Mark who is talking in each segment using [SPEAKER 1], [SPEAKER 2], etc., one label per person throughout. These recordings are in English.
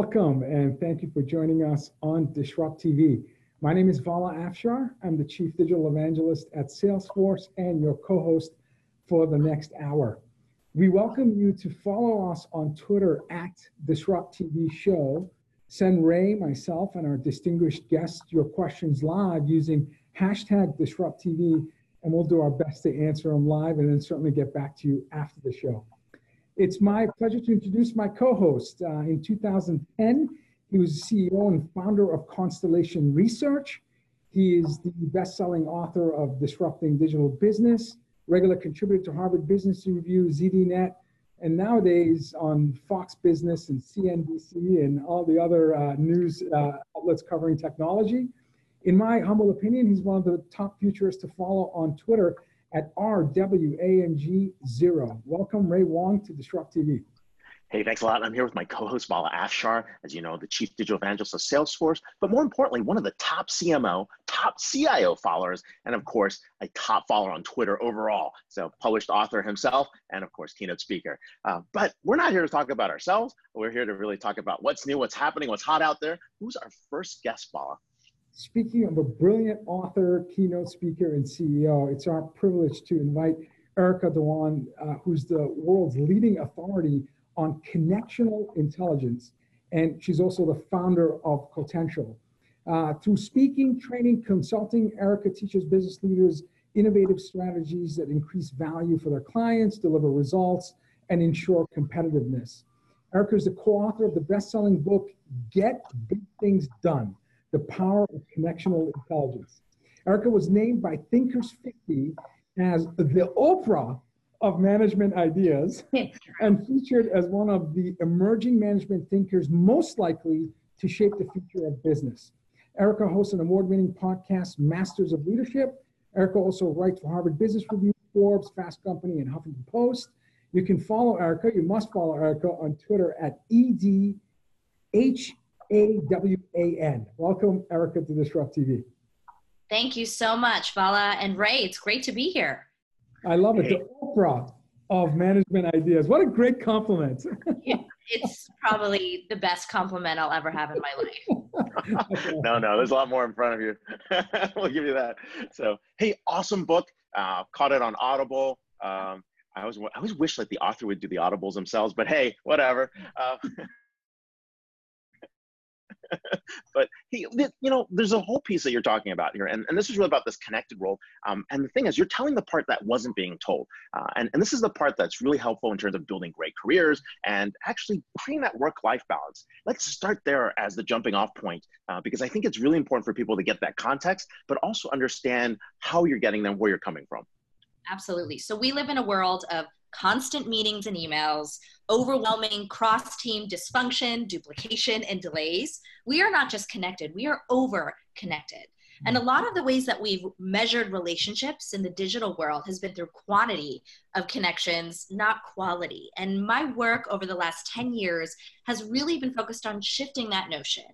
[SPEAKER 1] Welcome and thank you for joining us on Disrupt TV. My name is Vala Afshar. I'm the Chief Digital Evangelist at Salesforce and your co-host for the next hour. We welcome you to follow us on Twitter at Disrupt TV Show. Send Ray, myself, and our distinguished guests your questions live using hashtag Disrupt TV, and we'll do our best to answer them live and then certainly get back to you after the show. It's my pleasure to introduce my co-host. Uh, in 2010, he was CEO and founder of Constellation Research. He is the best-selling author of Disrupting Digital Business, regular contributor to Harvard Business Review, ZDNet, and nowadays on Fox Business and CNBC and all the other uh, news uh, outlets covering technology. In my humble opinion, he's one of the top futurists to follow on Twitter at RWANG0. Welcome, Ray Wang, to Disrupt TV.
[SPEAKER 2] Hey, thanks a lot. I'm here with my co-host Vala Afshar, as you know, the chief digital evangelist of Salesforce, but more importantly, one of the top CMO, top CIO followers, and of course, a top follower on Twitter overall. So published author himself, and of course, keynote speaker. Uh, but we're not here to talk about ourselves. We're here to really talk about what's new, what's happening, what's hot out there. Who's our first guest, Vala?
[SPEAKER 1] Speaking of a brilliant author, keynote speaker, and CEO, it's our privilege to invite Erica Dhawan, uh, who's the world's leading authority on connectional intelligence. And she's also the founder of Cotential. Uh, through speaking, training, consulting, Erica teaches business leaders innovative strategies that increase value for their clients, deliver results, and ensure competitiveness. Erica is the co-author of the best-selling book, Get Big Things Done, The Power of Connectional Intelligence. Erica was named by Thinkers 50 as the Oprah of management ideas and featured as one of the emerging management thinkers most likely to shape the future of business. Erica hosts an award winning podcast, Masters of Leadership. Erica also writes for Harvard Business Review, Forbes, Fast Company, and Huffington Post. You can follow Erica, you must follow Erica on Twitter at EDHAWAN. Welcome, Erica, to Disrupt TV.
[SPEAKER 3] Thank you so much, Vala and Ray. It's great to be here.
[SPEAKER 1] I love it. The Oprah of management ideas. What a great compliment.
[SPEAKER 3] yeah, it's probably the best compliment I'll ever have in my
[SPEAKER 2] life. no, no, there's a lot more in front of you. we'll give you that. So, hey, awesome book. Uh, caught it on Audible. Um, I always, I always wish like the author would do the audibles themselves, but hey, whatever. Uh, but he, you know, there's a whole piece that you're talking about here, and, and this is really about this connected world. Um, and the thing is, you're telling the part that wasn't being told, uh, and and this is the part that's really helpful in terms of building great careers and actually creating that work-life balance. Let's start there as the jumping-off point, uh, because I think it's really important for people to get that context, but also understand how you're getting them, where you're coming from.
[SPEAKER 3] Absolutely. So we live in a world of constant meetings and emails, overwhelming cross team dysfunction, duplication, and delays. We are not just connected, we are over connected. And a lot of the ways that we've measured relationships in the digital world has been through quantity of connections, not quality. And my work over the last 10 years has really been focused on shifting that notion.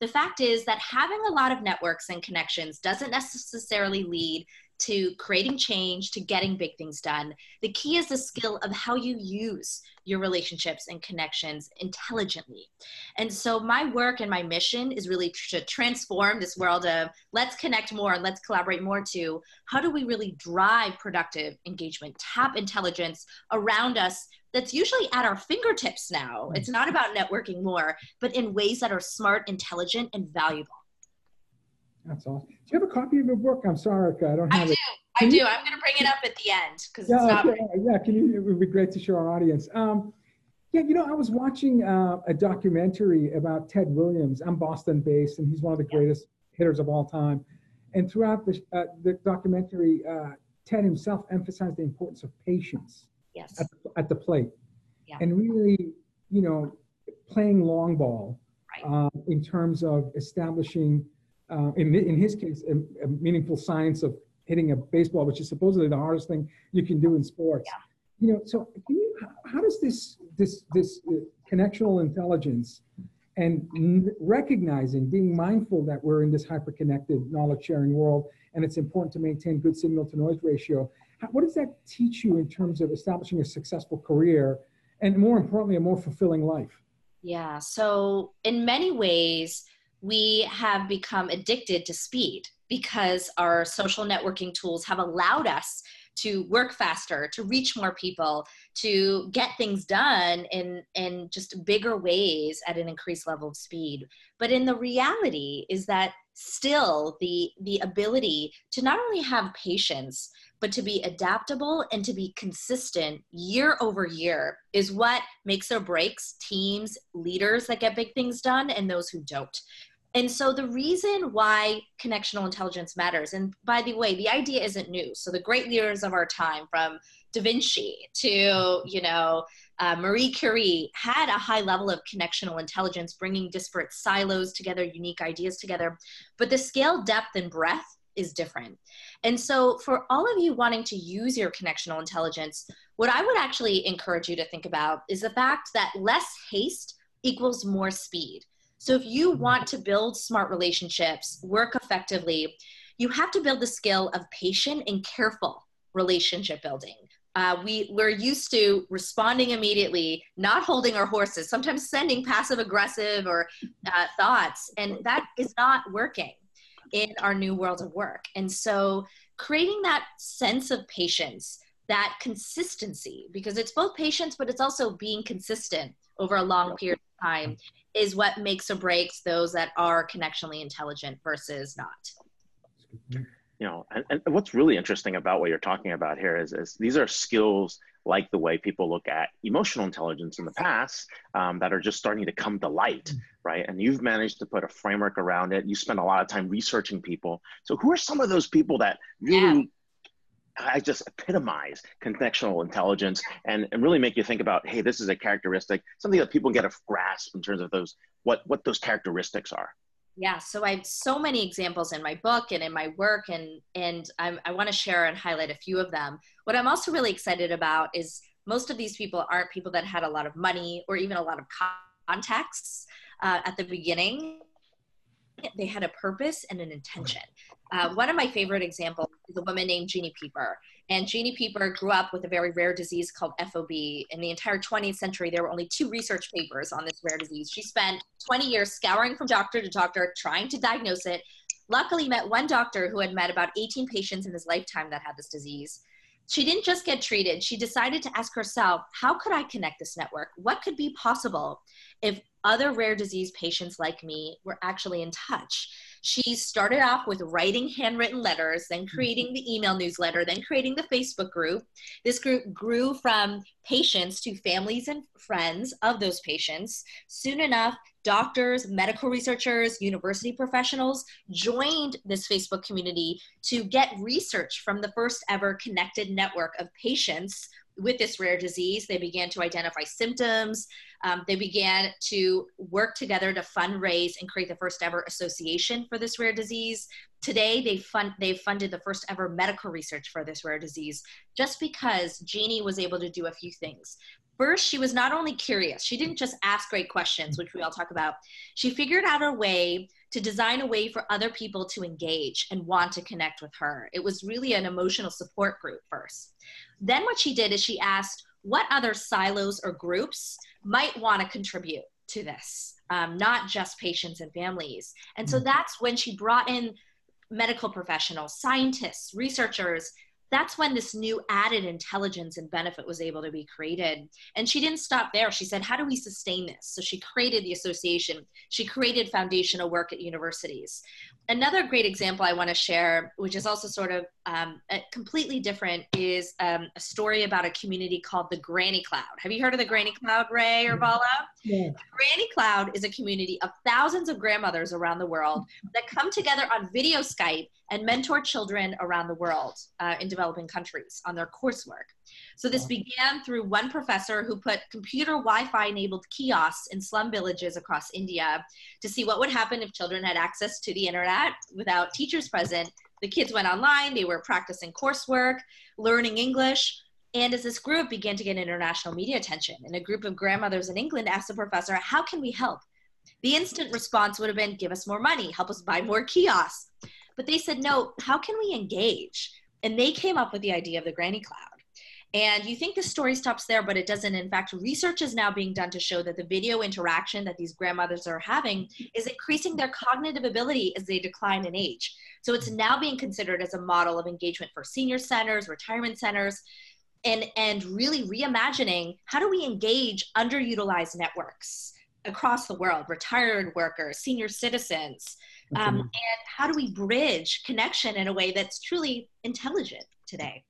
[SPEAKER 3] The fact is that having a lot of networks and connections doesn't necessarily lead to creating change to getting big things done. The key is the skill of how you use your relationships and connections intelligently. And so, my work and my mission is really to transform this world of let's connect more and let's collaborate more to how do we really drive productive engagement, tap intelligence around us that's usually at our fingertips now. It's not mm. about networking more, but in ways that are smart, intelligent, and valuable.
[SPEAKER 1] That's awesome. Do you have a copy of your book? I'm sorry, I don't have
[SPEAKER 3] I
[SPEAKER 1] it.
[SPEAKER 3] Do. I do. I'm going to bring it up at the end because yeah, it's not.
[SPEAKER 1] Yeah, yeah, can you? It would be great to show our audience. Um, yeah, you know, I was watching uh, a documentary about Ted Williams. I'm Boston based, and he's one of the greatest yeah. hitters of all time. And throughout the, uh, the documentary, uh, Ted himself emphasized the importance of patience
[SPEAKER 3] yes.
[SPEAKER 1] at, at the plate, yeah. and really, you know, playing long ball right. Uh, in terms of establishing uh, in, in his case, a, a, meaningful science of hitting a baseball, which is supposedly the hardest thing you can do in sports. Yeah. You know, so you, how does this this this uh, connectional intelligence and recognizing, being mindful that we're in this hyper-connected knowledge-sharing world, and it's important to maintain good signal-to-noise ratio. How, what does that teach you in terms of establishing a successful career, and more importantly, a more fulfilling life?
[SPEAKER 3] Yeah. So, in many ways, we have become addicted to speed because our social networking tools have allowed us to work faster, to reach more people, to get things done in, in just bigger ways at an increased level of speed. But in the reality is that still the, the ability to not only have patience, but to be adaptable and to be consistent year over year is what makes or breaks teams, leaders that get big things done, and those who don't. And so the reason why connectional intelligence matters, and by the way, the idea isn't new. So the great leaders of our time, from Da Vinci to you know uh, Marie Curie, had a high level of connectional intelligence, bringing disparate silos together, unique ideas together. But the scale, depth, and breadth is different. And so, for all of you wanting to use your connectional intelligence, what I would actually encourage you to think about is the fact that less haste equals more speed. So, if you want to build smart relationships, work effectively, you have to build the skill of patient and careful relationship building. Uh, we we're used to responding immediately, not holding our horses, sometimes sending passive aggressive or uh, thoughts, and that is not working in our new world of work. And so, creating that sense of patience, that consistency, because it's both patience, but it's also being consistent over a long period of time, is what makes or breaks those that are connectionally intelligent versus not.
[SPEAKER 2] You know, and, and what's really interesting about what you're talking about here is, is these are skills like the way people look at emotional intelligence in the past um, that are just starting to come to light, mm. right? And you've managed to put a framework around it. You spend a lot of time researching people. So, who are some of those people that really? Yeah. I just epitomize connectional intelligence and, and really make you think about, hey, this is a characteristic, something that people get a grasp in terms of those what what those characteristics are.
[SPEAKER 3] Yeah so i have so many examples in my book and in my work and and I'm, i want to share and highlight a few of them. What i'm also really excited about is most of these people aren't people that had a lot of money or even a lot of contacts uh, at the beginning. They had a purpose and an intention uh, one of my favorite examples is a woman named jeannie peeper and Jeannie Peeper grew up with a very rare disease called FOP. In the entire 20th century, there were only two research papers on this rare disease. She spent 20 years scouring from doctor to doctor, trying to diagnose it. Luckily, met one doctor who had met about 18 patients in his lifetime that had this disease. She didn't just get treated, she decided to ask herself, how could I connect this network? What could be possible if other rare disease patients like me were actually in touch? She started off with writing handwritten letters, then mm-hmm. creating the email newsletter, then creating the Facebook group. This group grew from patients to families and friends of those patients. Soon enough, doctors, medical researchers, university professionals joined this Facebook community to get research from the first ever connected network of patients with this rare disease. They began to identify symptoms. Um, they began to work together to fundraise and create the first ever association for this rare disease. Today, they fund, they've funded the first ever medical research for this rare disease just because Jeannie was able to do a few things. First, she was not only curious, she didn't just ask great questions, which we all talk about. She figured out a way to design a way for other people to engage and want to connect with her. It was really an emotional support group first. Then what she did is she asked what other silos or groups might want to contribute to this, um, not just patients and families. And so mm. that's when she brought in medical professionals, scientists, researchers, that's when this new added intelligence and benefit was able to be created. And she didn't stop there. She said, How do we sustain this? So she created the association, she created foundational work at universities. Another great example I want to share, which is also sort of um, completely different, is um, a story about a community called the Granny Cloud. Have you heard of the Granny Cloud, Ray or Vala? Yeah. Granny Cloud is a community of thousands of grandmothers around the world that come together on video Skype and mentor children around the world uh, in developing countries on their coursework. So this began through one professor who put computer Wi-Fi enabled kiosks in slum villages across India to see what would happen if children had access to the internet without teachers present. The kids went online, they were practicing coursework, learning English, and as this group began to get international media attention, and a group of grandmothers in England asked the professor, How can we help? The instant response would have been, Give us more money, help us buy more kiosks. But they said, No, how can we engage? And they came up with the idea of the Granny Cloud. And you think the story stops there, but it doesn't. In fact, research is now being done to show that the video interaction that these grandmothers are having is increasing their cognitive ability as they decline in age. So it's now being considered as a model of engagement for senior centers, retirement centers, and, and really reimagining how do we engage underutilized networks across the world, retired workers, senior citizens, um, and how do we bridge connection in a way that's truly intelligent today?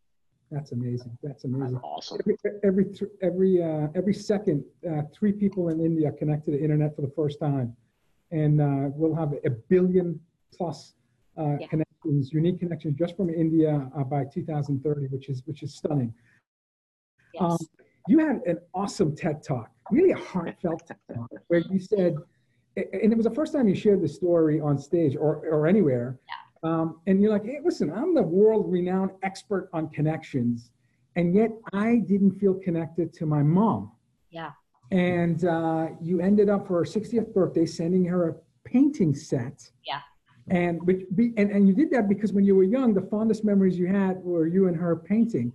[SPEAKER 1] That's amazing. That's amazing.
[SPEAKER 2] That's awesome.
[SPEAKER 1] Every every every uh, every second, uh, three people in India connect to the internet for the first time, and uh, we'll have a billion plus uh, yeah. connections, unique connections, just from India uh, by 2030, which is which is stunning. Yes. Um, you had an awesome TED talk, really a heartfelt TED talk, where you said, and it was the first time you shared the story on stage or or anywhere.
[SPEAKER 3] Yeah
[SPEAKER 1] um, and you're like, hey, listen, I'm the world renowned expert on connections. And yet I didn't feel connected to my mom.
[SPEAKER 3] Yeah.
[SPEAKER 1] And uh, you ended up for her 60th birthday sending her a painting set.
[SPEAKER 3] Yeah.
[SPEAKER 1] And, and, and you did that because when you were young, the fondest memories you had were you and her painting.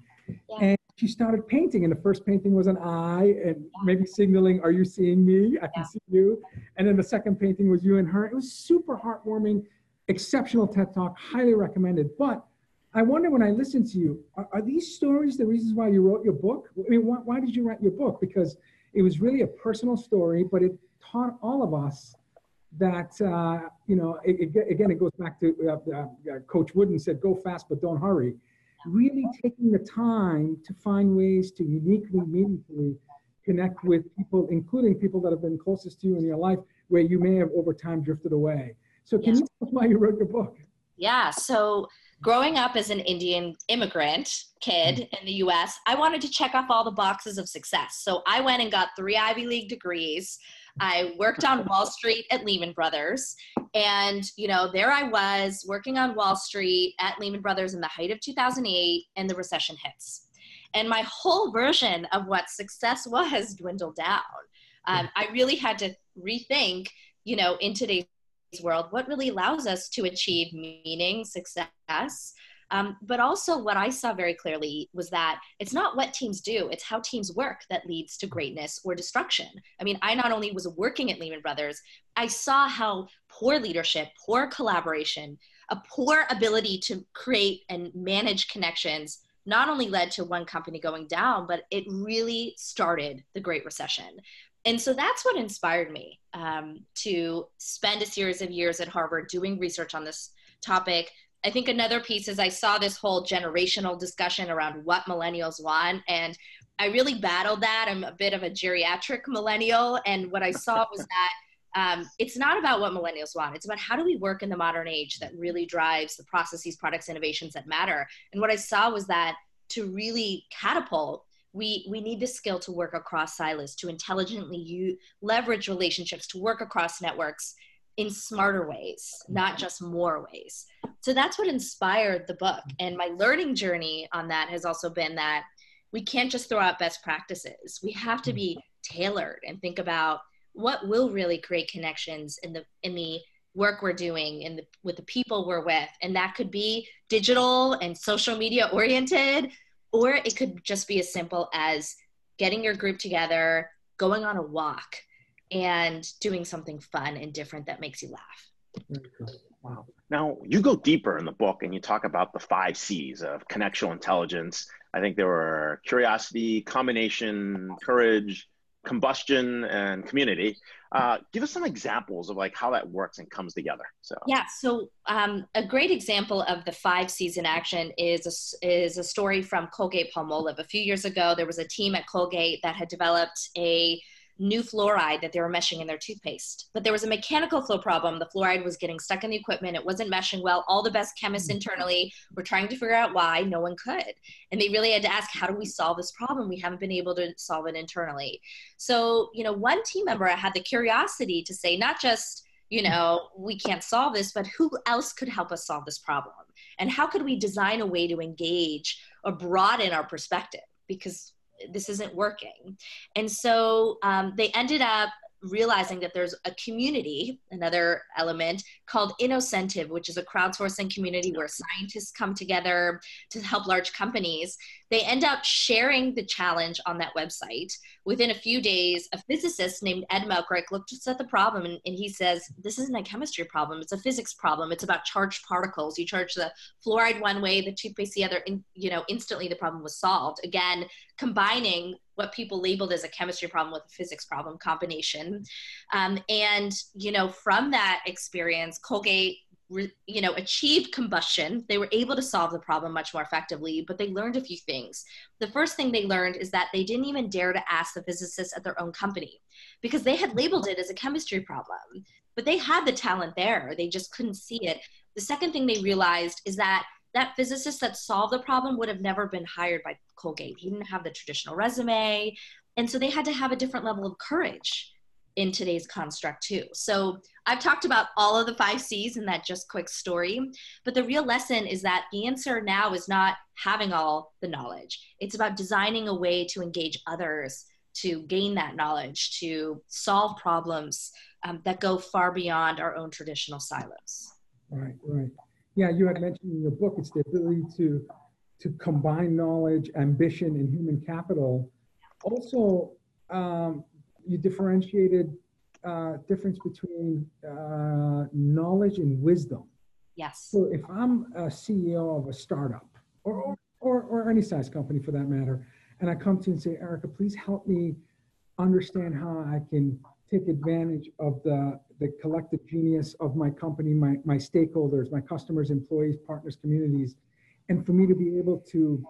[SPEAKER 1] Yeah. She started painting, and the first painting was an eye, and maybe signaling, Are you seeing me? I can yeah. see you. And then the second painting was you and her. It was super heartwarming exceptional TED Talk, highly recommended. But I wonder when I listen to you, are, are, these stories the reasons why you wrote your book? I mean, why, why did you write your book? Because it was really a personal story, but it taught all of us that, uh, you know, it, it, again, it goes back to uh, uh, Coach Wooden said, go fast, but don't hurry. Really taking the time to find ways to uniquely, meaningfully connect with people, including people that have been closest to you in your life, where you may have over time drifted away. So can yeah. you tell us why you wrote your book?
[SPEAKER 3] Yeah. So growing up as an Indian immigrant kid mm. in the US, I wanted to check off all the boxes of success. So I went and got three Ivy League degrees. I worked on Wall Street at Lehman Brothers. And, you know, there I was working on Wall Street at Lehman Brothers in the height of 2008, and the recession hits. And my whole version of what success was dwindled down. Um, I really had to rethink, you know, in today's world what really allows us to achieve meaning success um, but also what i saw very clearly was that it's not what teams do it's how teams work that leads to greatness or destruction i mean i not only was working at lehman brothers i saw how poor leadership poor collaboration a poor ability to create and manage connections not only led to one company going down, but it really started the Great Recession and so that's what inspired me um, to spend a series of years at Harvard doing research on this topic. I think another piece is I saw this whole generational discussion around what millennials want, and I really battled that. I'm a bit of a geriatric millennial, and what I saw was that um, it's not about what millennials want. It's about how do we work in the modern age that really drives the processes, products, innovations that matter. And what I saw was that to really catapult we we need the skill to work across silos to intelligently use, leverage relationships to work across networks in smarter ways mm-hmm. not just more ways. So that's what inspired the book. Mm-hmm. And my learning journey on that has also been that we can't just throw out best practices. We have to be mm-hmm. tailored and think about what will really create connections in the in the work we're doing and with the people we're with. And that could be digital and social media oriented or it could just be as simple as getting your group together, going on a walk, and doing something fun and different that makes you laugh.
[SPEAKER 2] Wow. Now, you go deeper in the book and you talk about the five C's of connectional intelligence. I think there were curiosity, combination, courage, combustion, and community. Uh, give us some examples of like how that works and comes together. So
[SPEAKER 3] yeah, so um, a great example of the five C's in action is a, is a story from Colgate Palmolive. A few years ago, there was a team at Colgate that had developed a new fluoride that they were meshing in their toothpaste. But there was a mechanical flow problem. The fluoride was getting stuck in the equipment. It wasn't meshing well. All the best chemists mm-hmm. internally were trying to figure out why. No one could. And they really had to ask, how do we solve this problem? We haven't been able to solve it internally. So, you know, one team member had the curiosity to say, not just, you know, we can't solve this, but who else could help us solve this problem? And how could we design a way to engage or broaden our perspective? Because this isn't working. And so um, they ended up realizing that there's a community, another element called Innocentive, which is a crowdsourcing community where scientists come together to help large companies. They end up sharing the challenge on that website. Within a few days, a physicist named Ed Melcarek looked at the problem and, and he says, This isn't a chemistry problem, it's a physics problem. It's about charged particles. You charge the fluoride one way, the toothpaste the other, in, you know, instantly the problem was solved. Again, combining what people labeled as a chemistry problem with a physics problem combination. Um, and, you know, from that experience, Colgate you know achieved combustion. They were able to solve the problem much more effectively but they learned a few things. The first thing they learned is that they didn't even dare to ask the physicists at their own company because they had labeled it as a chemistry problem but they had the talent there. They just couldn't see it. The second thing they realized is that that physicist that solved the problem would have never been hired by colgate. He didn't have the traditional resume. And so they had to have a different level of courage in today's construct too. So I've talked about all of the five C's in that just quick story, but the real lesson is that the answer now is not having all the knowledge. It's about designing a way to engage others to gain that knowledge, to solve problems um, that go far beyond our own traditional silos.
[SPEAKER 1] Right, right. Yeah, you had mentioned in your book, it's the ability to to combine knowledge, ambition, and human capital. Also, um, you differentiated uh, difference between uh, knowledge and wisdom.
[SPEAKER 3] Yes.
[SPEAKER 1] So if I'm a CEO of a startup or, or, or any size company for that matter, and I come to you and say, Erica, please help me understand how I can take advantage of the, the collective genius of my company, my, my stakeholders, my customers, employees, partners, communities, and for me to be able to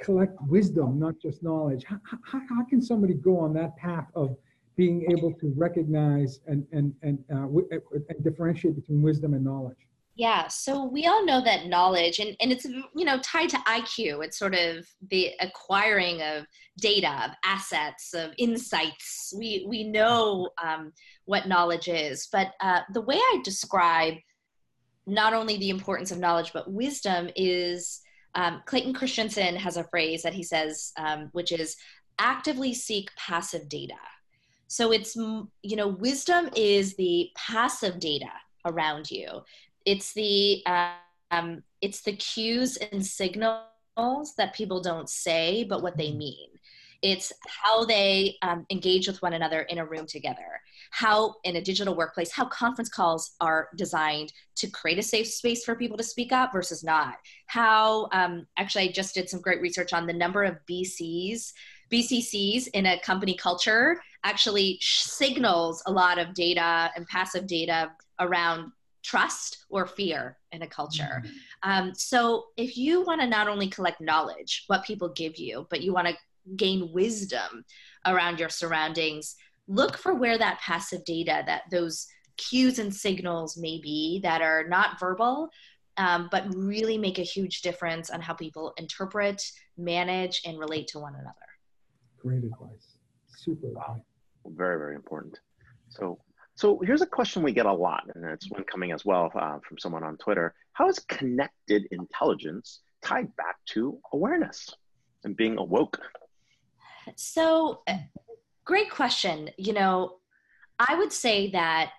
[SPEAKER 1] collect wisdom, not just knowledge. How, how, how can somebody go on that path of being able to recognize and, and, and, uh, and differentiate between wisdom and knowledge?
[SPEAKER 3] Yeah, so we all know that knowledge, and, and it's you know tied to IQ. It's sort of the acquiring of data, of assets, of insights. We we know um, what knowledge is, but uh, the way I describe not only the importance of knowledge but wisdom is um, Clayton Christensen has a phrase that he says, um, which is actively seek passive data. So it's, you know, wisdom is the passive data around you. It's the, um, it's the cues and signals that people don't say, but what they mean. It's how they um, engage with one another in a room together. How, in a digital workplace, how conference calls are designed to create a safe space for people to speak up versus not. How, um, actually, I just did some great research on the number of BCs, BCCs in a company culture actually signals a lot of data and passive data around trust or fear in a culture. Mm-hmm. Um, so if you want to not only collect knowledge, what people give you, but you want to gain wisdom around your surroundings look for where that passive data that those cues and signals may be that are not verbal um, but really make a huge difference on how people interpret manage and relate to one another.
[SPEAKER 1] Great advice. Super wow.
[SPEAKER 2] very very important. So so here's a question we get a lot and it's one coming as well uh, from someone on twitter. How is connected intelligence tied back to awareness and being awoke
[SPEAKER 3] so, uh, great question. You know, I would say that,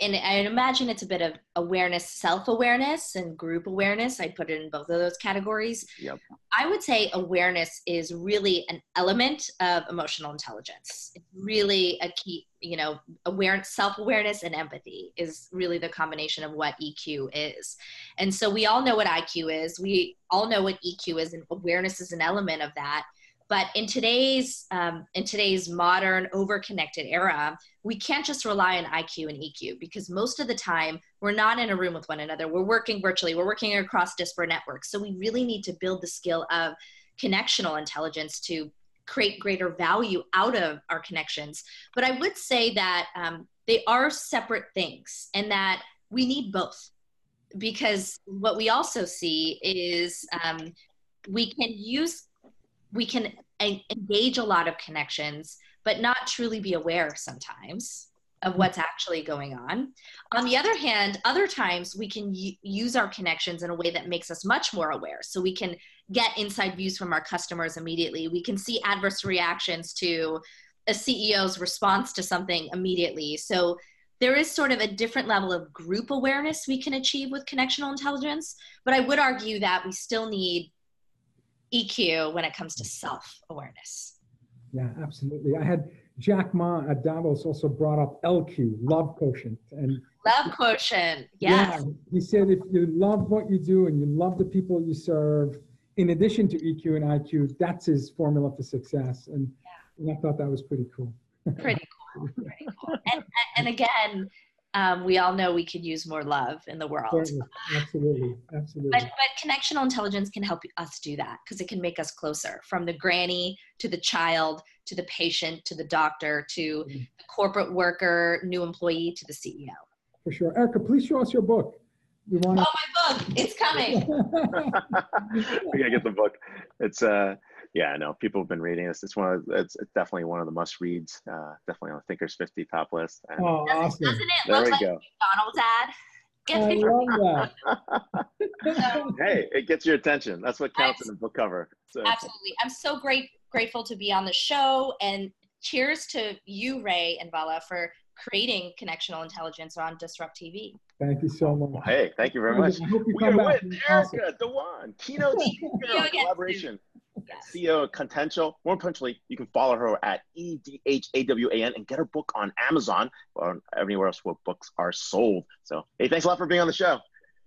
[SPEAKER 3] and I imagine it's a bit of awareness, self awareness, and group awareness. I put it in both of those categories.
[SPEAKER 2] Yep.
[SPEAKER 3] I would say awareness is really an element of emotional intelligence. It's really a key, you know, awareness, self awareness, and empathy is really the combination of what EQ is. And so we all know what IQ is. We all know what EQ is, and awareness is an element of that but in today's um, in today's modern over-connected era we can't just rely on iq and eq because most of the time we're not in a room with one another. We're working virtually. We're working across disparate networks. So we really need to build the skill of connectional intelligence to create greater value out of our connections. But i would say that um, they are separate things and that we need both because what we also see is um, we can use we can engage a lot of connections, but not truly be aware sometimes of mm-hmm. what's actually going on. On the other hand, other times we can use our connections in a way that makes us much more aware. So we can get inside views from our customers immediately. We can see adverse reactions to a CEO's response to something immediately. So there is sort of a different level of group awareness we can achieve with connectional intelligence, but I would argue that we still need EQ when it comes to self awareness.
[SPEAKER 1] Yeah, absolutely. I had Jack Ma at Davos also brought up LQ, love quotient. And
[SPEAKER 3] love quotient. Yes. Yeah,
[SPEAKER 1] he said if you love what you do and you love the people you serve, in addition to EQ and IQ, that's his formula for success. And, yeah. and I thought that was pretty cool.
[SPEAKER 3] pretty cool. Pretty cool. And, and again, um, we all know we could use more love in the world.
[SPEAKER 1] Absolutely, absolutely.
[SPEAKER 3] But, but connectional intelligence can help us do that because it can make us closer from the granny to the child to the patient to the doctor to mm-hmm. the corporate worker, new employee to the CEO.
[SPEAKER 1] For sure. Erica, please show us your book.
[SPEAKER 3] We want. Oh, my book! It's coming.
[SPEAKER 2] we gotta get the book. It's uh yeah, I know people have been reading this. It's one of it's, it's definitely one of the must reads. Uh, definitely on the Thinkers 50 top list.
[SPEAKER 1] And oh, awesome!
[SPEAKER 3] Doesn't it there look like go. McDonald's ad?
[SPEAKER 1] I love
[SPEAKER 2] that. hey, it gets your attention. That's what counts in the book cover.
[SPEAKER 3] So. Absolutely, I'm so great grateful to be on the show, and cheers to you, Ray and Vala, for creating connectional intelligence on Disrupt TV.
[SPEAKER 1] Thank you so much.
[SPEAKER 2] Hey, thank you very much. We are with Erica Dhawan, keynote speaker collaboration. Yes. CEO of Cotential. More potentially, you can follow her at E D H A W A N and get her book on Amazon or anywhere else where books are sold. So, hey, thanks a lot for being on the show.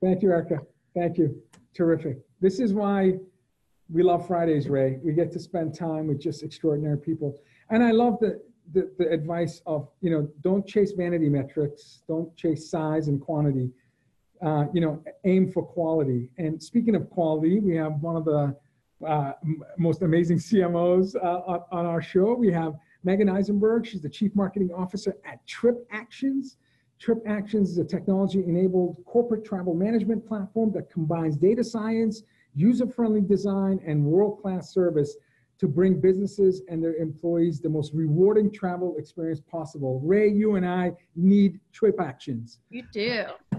[SPEAKER 1] Thank you, Erica. Thank you. Terrific. This is why we love Fridays, Ray. We get to spend time with just extraordinary people. And I love the, the, the advice of, you know, don't chase vanity metrics, don't chase size and quantity. Uh, you know, aim for quality. And speaking of quality, we have one of the uh, most amazing CMOs uh, on our show. We have Meagen Eisenberg. She's the Chief Marketing Officer at Trip Actions. Trip Actions is a technology enabled corporate travel management platform that combines data science, user friendly design, and world class service to bring businesses and their employees the most rewarding travel experience possible. Ray, you and I need Trip Actions.
[SPEAKER 3] You do.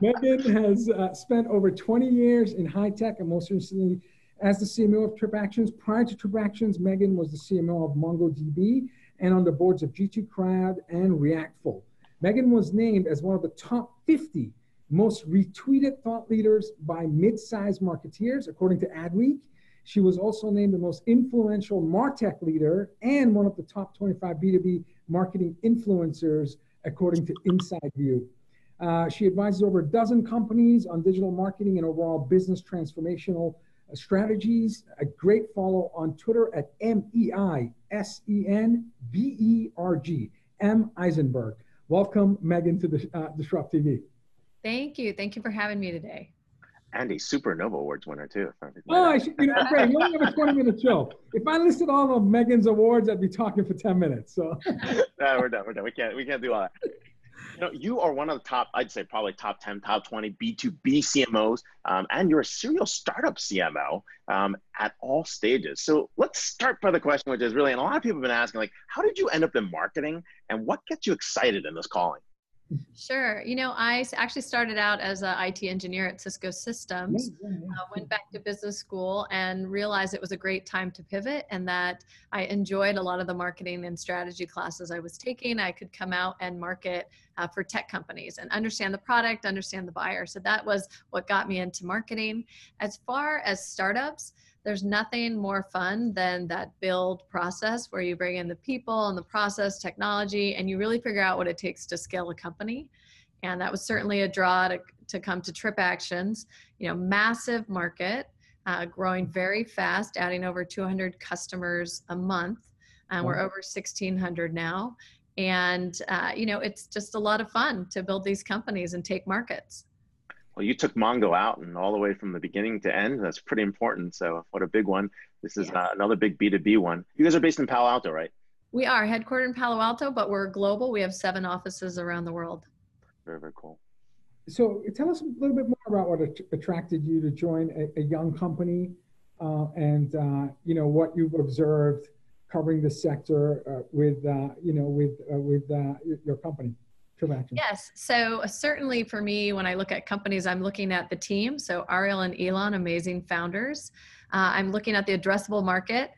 [SPEAKER 1] Meagen has uh, spent over 20 years in high tech and most recently as the CMO of TripActions. Prior to TripActions, Meagen was the CMO of MongoDB and on the boards of G2 Crowd and Reactful. Meagen was named as one of the top 50 most retweeted thought leaders by mid-sized marketeers, according to Adweek. She was also named the most influential MarTech leader and one of the top 25 B2B marketing influencers, according to Inside View. Uh, she advises over a dozen companies on digital marketing and overall business transformational strategies. A great follow on Twitter at M E I S E N B E R G, M Eisenberg. Welcome, Meagen, to the uh, Disrupt TV.
[SPEAKER 4] Thank you. Thank you for having me today.
[SPEAKER 2] And a Supernova Awards winner too.
[SPEAKER 1] Oh, I should, you know, great. You only have a 20 minute show. If I listed all of Meagen's awards, I'd be talking for 10 minutes. So
[SPEAKER 2] no, we're done. We're done. We can't. We can't do all that you you are one of the top, I'd say probably top 10, top 20 B2B CMOs, um, and you're a serial startup CMO um, at all stages. So let's start by the question, which is really, and a lot of people have been asking, like, how did you end up in marketing and what gets you excited in this calling?
[SPEAKER 4] Sure. You know, I actually started out as an IT engineer at Cisco Systems, uh, went back to business school and realized it was a great time to pivot and that I enjoyed a lot of the marketing and strategy classes I was taking. I could come out and market uh, for tech companies and understand the product, understand the buyer. So that was what got me into marketing. As far as startups, there's nothing more fun than that build process where you bring in the people and the process technology and you really figure out what it takes to scale a company. And that was certainly a draw to, to come to trip actions. You know massive market uh, growing very fast adding over 200 customers a month. And we're over 1600 now. And uh, you know it's just a lot of fun to build these companies and take markets
[SPEAKER 2] well, you took Mongo out and all the way from the beginning to end. That's pretty important. So, what a big one. This is uh, another big B2B one. You guys are based in Palo Alto, right?
[SPEAKER 4] We are headquartered in Palo Alto, but we're global. We have seven offices around the world.
[SPEAKER 2] Very, very cool.
[SPEAKER 1] So, tell us a little bit more about what attracted you to join a, a young company uh, and, uh, you know, what you've observed covering the sector uh, with, uh, you know, with, uh, with your company.
[SPEAKER 4] Yes. So certainly for me, when I look at companies, I'm looking at the team. So Ariel and Ilan, amazing founders. Uh, I'm looking at the addressable market,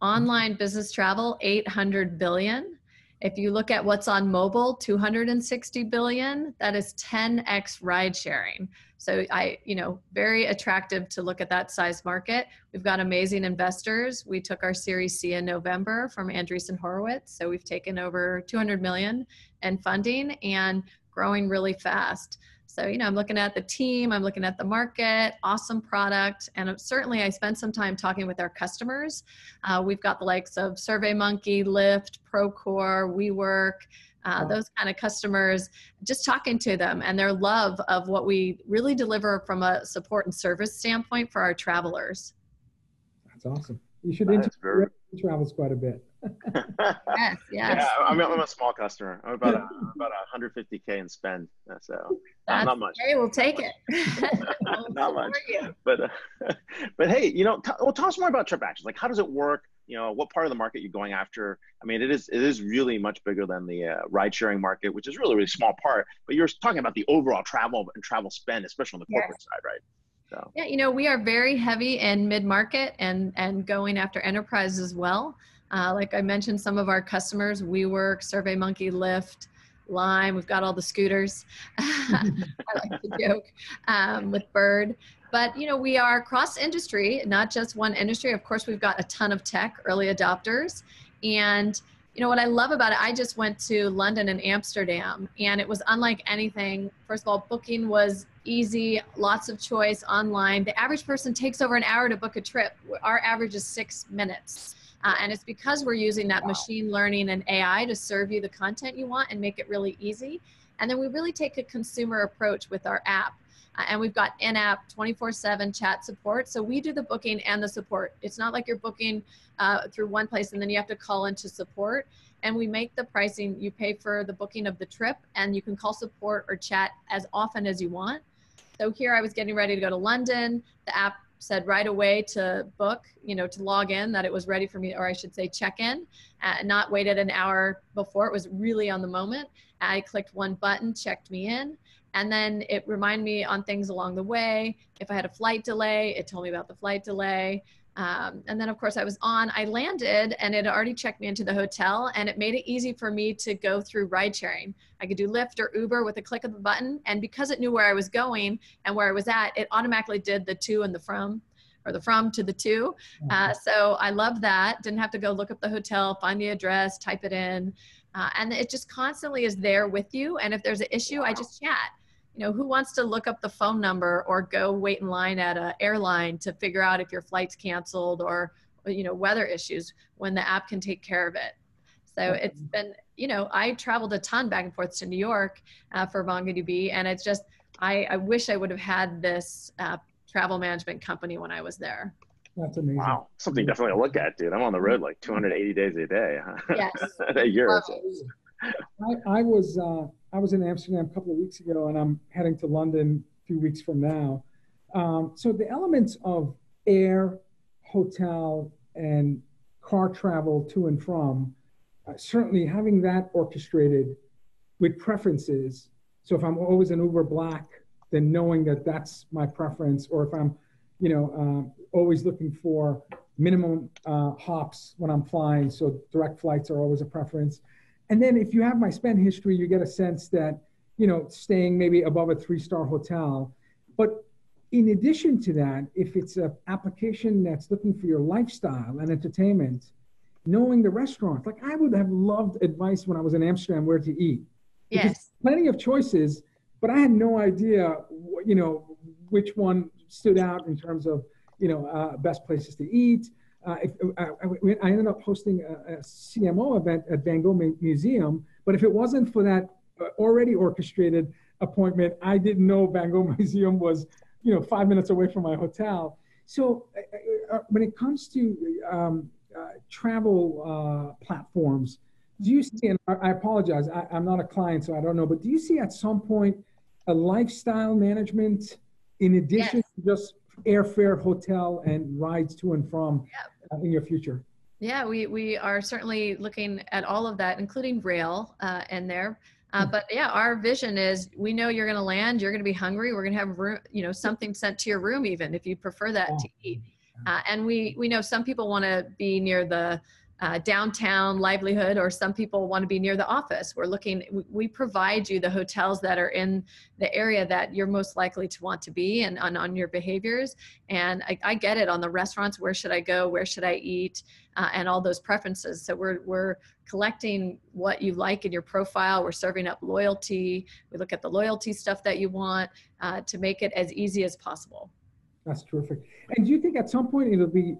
[SPEAKER 4] online business travel, 800 billion. If you look at what's on mobile, 260 billion, that is 10x ride sharing. So I, you know, very attractive to look at that size market. We've got amazing investors. We took our Series C in November from Andreessen Horowitz. So we've taken over 200 million in funding and growing really fast. So, you know, I'm looking at the team, I'm looking at the market, awesome product. And certainly I spent some time talking with our customers. Uh, we've got the likes of SurveyMonkey, Lyft, Procore, WeWork, uh, those kind of customers, just talking to them and their love of what we really deliver from a support and service standpoint for our travelers.
[SPEAKER 1] That's awesome. You should interview very... travels quite a bit.
[SPEAKER 4] yes, yes.
[SPEAKER 2] Yeah, I'm, I'm a small customer. I'm about a, about 150k in spend, so
[SPEAKER 4] That's
[SPEAKER 2] not much.
[SPEAKER 4] Hey, we'll take it.
[SPEAKER 2] not much. But uh, but hey, you know, t- well, tell us more about Trip Actions. Like, how does it work? You know, what part of the market you're going after? I mean, it is it is really much bigger than the uh, ride sharing market, which is really really small part. But you're talking about the overall travel and travel spend, especially on the corporate yes. side, right?
[SPEAKER 4] So. Yeah, you know, we are very heavy in mid market and and going after enterprise as well. Uh, like I mentioned, some of our customers, WeWork, SurveyMonkey, Lyft, Lime. We've got all the scooters. I like to joke um, with Bird. But you know, we are cross industry, not just one industry. Of course, we've got a ton of tech early adopters, and you know what I love about it. I just went to London and Amsterdam, and it was unlike anything. First of all, booking was easy, lots of choice online. The average person takes over an hour to book a trip. Our average is six minutes. Uh, and it's because we're using that wow. machine learning and AI to serve you the content you want and make it really easy. And then we really take a consumer approach with our app. Uh, and we've got in-app 24-7 chat support. So we do the booking and the support. It's not like you're booking uh, through one place and then you have to call into support. And we make the pricing, you pay for the booking of the trip and you can call support or chat as often as you want. So here I was getting ready to go to London. The app said right away to book, you know, to log in that it was ready for me, or I should say check in, uh, not waited an hour before. It was really on the moment. I clicked one button, checked me in, and then it reminded me on things along the way. If I had a flight delay, it told me about the flight delay. Um, and then, of course, I was on. I landed and it already checked me into the hotel, and it made it easy for me to go through ride sharing. I could do Lyft or Uber with a click of the button. And because it knew where I was going and where I was at, it automatically did the to and the from or the from to the to. Uh, mm-hmm. so I love that. Didn't have to go look up the hotel, find the address, type it in. Uh, and it just constantly is there with you. And if there's an issue, I just chat you know, who wants to look up the phone number or go wait in line at an airline to figure out if your flight's canceled or, you know, weather issues when the app can take care of it. So it's been, you know, I traveled a ton back and forth to New York uh, for MongoDB, and it's just, I, I wish I would have had this uh, travel management company when I was there.
[SPEAKER 1] That's amazing.
[SPEAKER 2] Wow, something definitely to look at, dude. I'm on the road like 280 days a day. Huh?
[SPEAKER 4] Yes,
[SPEAKER 2] a year.
[SPEAKER 1] I, I was uh, I was in Amsterdam a couple of weeks ago, and I'm heading to London a few weeks from now. Um, so the elements of air, hotel, and car travel to and from, uh, certainly having that orchestrated with preferences. So if I'm always an Uber Black, then knowing that that's my preference, or if I'm, you know, uh, always looking for minimum uh, hops when I'm flying, so direct flights are always a preference and then if you have my spend history, you get a sense that, you know, staying maybe above a three star hotel. But in addition to that, if it's an application that's looking for your lifestyle and entertainment, knowing the restaurant, like I would have loved advice when I was in Amsterdam where to eat.
[SPEAKER 4] Yes.
[SPEAKER 1] Plenty of choices, but I had no idea, you know, which one stood out in terms of, you know, uh, best places to eat, uh, uh, I, ended up hosting a, a, CMO event at Van Gogh Museum, but if it wasn't for that uh, already orchestrated appointment, I didn't know Van Gogh Museum was, you know, five minutes away from my hotel. So uh, uh when it comes to um, uh, travel platforms, do you see, and I apologize, I, am not a client, so I don't know, but do you see at some point a lifestyle management in addition yes. to just airfare, hotel, and rides to and from yep uh, in your future?
[SPEAKER 4] Yeah, we, we are certainly looking at all of that, including rail uh, in there. Uh, hmm. but yeah, our vision is we know you're going to land, you're going to be hungry. We're going to have room, you know, something sent to your room, even if you prefer that to eat. Uh, and we we know some people want to be near the uh, downtown livelihood or some people want to be near the office. We're looking we, provide you the hotels that are in the area that you're most likely to want to be and on, on your behaviors. And I, I, get it on the restaurants where should i go? Where should i eat? Uh, and all those preferences. So we're we're collecting what you like in your profile. We're serving up loyalty. We look at the loyalty stuff that you want uh, to make it as easy as possible.
[SPEAKER 1] That's terrific. And do you think at some point it'll be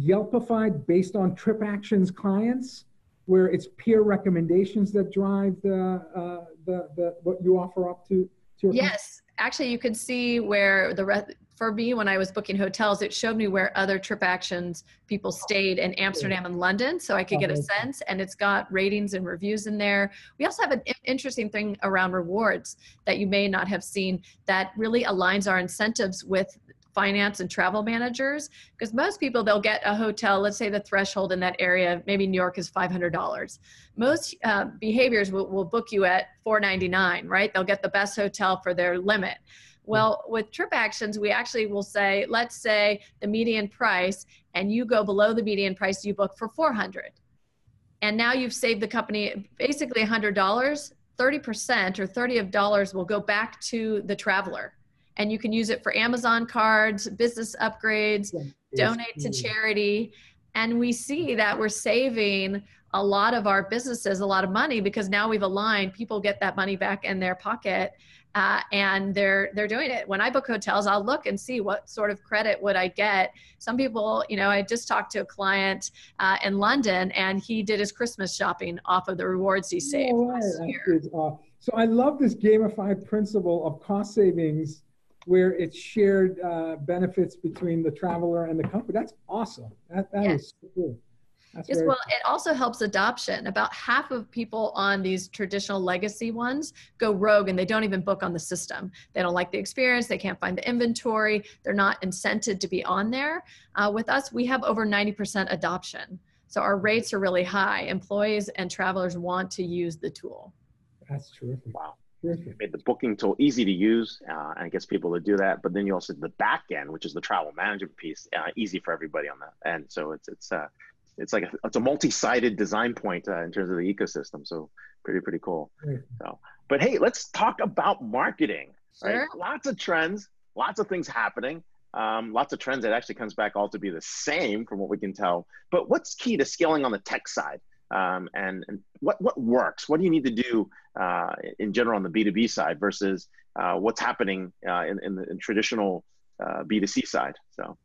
[SPEAKER 1] Yelpified based on TripAction's clients, where it's peer recommendations that drive the uh, the, the what you offer up to to
[SPEAKER 4] your yes. Actually you could see where the re- for me when i was booking hotels it showed me where other TripActions people stayed in amsterdam and london so i could get a sense and it's got ratings and reviews in there. We also have an interesting thing around rewards that you may not have seen that really aligns our incentives with finance and travel managers because most people they'll get a hotel let's say the threshold in that area maybe new york is $500 most uh, behaviors will, will book you at 499, right they'll get the best hotel for their limit well, with TripActions, we actually will say, let's say the median price, and you go below the median price, you book for 400. And now you've saved the company basically $100. 30% or 30 of dollars will go back to the traveler and you can use it for Amazon cards, business upgrades, donate to charity. And we see that we're saving a lot of our businesses a lot of money because now we've aligned people get that money back in their pocket uh, and they're they're doing it. When i book hotels i'll look and see what sort of credit would i get. Some people you know i just talked to a client uh, in london and he did his christmas shopping off of the rewards he saved oh, right.
[SPEAKER 1] uh, so i love this gamified principle of cost savings where it's shared uh, benefits between the traveler and the company. That's awesome. That, that yes. is so cool.
[SPEAKER 4] That's yes, well, it also helps adoption. About half of people on these traditional legacy ones go rogue and they don't even book on the system. They don't like the experience. They can't find the inventory. They're not incented to be on there. Uh, with us, we have over 90% adoption. So our rates are really high. Employees and travelers want to use the tool.
[SPEAKER 1] That's terrific.
[SPEAKER 2] Wow. Made the booking tool easy to use uh, and gets people to do that. But then you also the back end, which is the travel management piece, uh, easy for everybody on that And So it's it's uh, it's like a, it's a multi-sided design point uh, in terms of the ecosystem. So pretty pretty cool. So, but hey, let's talk about marketing. Sure. Right? Lots of trends, lots of things happening. Um, lots of trends that actually comes back all to be the same from what we can tell. But what's key to scaling on the tech side? Um, and, and what, what works? What do you need to do uh, in general on the B2B side versus uh, what's happening uh, in, in the in traditional B2C uh, side? So.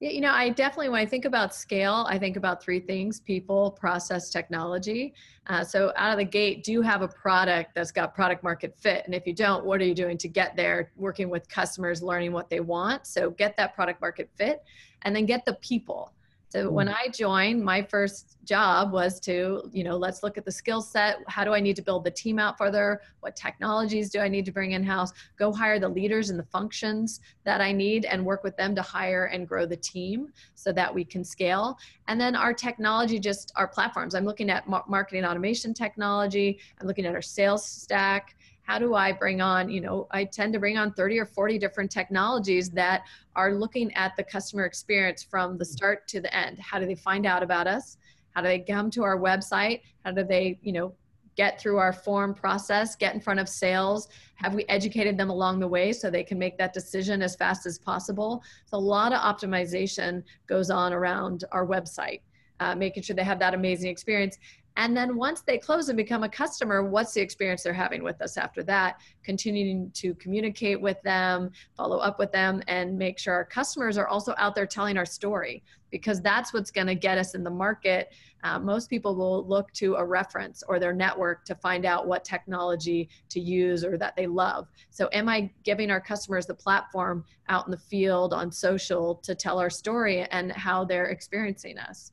[SPEAKER 4] Yeah, you know, I definitely, when I think about scale, I think about three things people, process, technology. Uh, so, out of the gate, do you have a product that's got product market fit? And if you don't, what are you doing to get there? Working with customers, learning what they want. So, get that product market fit and then get the people. So when mm. I joined, my first job was to, you know, let's look at the skill set. How do I need to build the team out further? What technologies do I need to bring in house? Go hire the leaders and the functions that I need and work with them to hire and grow the team so that we can scale. And then our technology, just our platforms. I'm looking at marketing automation technology. I'm looking at our sales stack how do I bring on, you know, I tend to bring on 30 or 40 different technologies that are looking at the customer experience from the start to the end. How do they find out about us? How do they come to our website? How do they, you know, get through our form process, get in front of sales? Have we educated them along the way so they can make that decision as fast as possible? So a lot of optimization goes on around our website. Uh, making sure they have that amazing experience. And then once they close and become a customer, what's the experience they're having with us after that? Continuing to communicate with them, follow up with them, and make sure our customers are also out there telling our story because that's what's going to get us in the market. Uh, most people will look to a reference or their network to find out what technology to use or that they love. So, am I giving our customers the platform out in the field on social to tell our story and how they're experiencing us?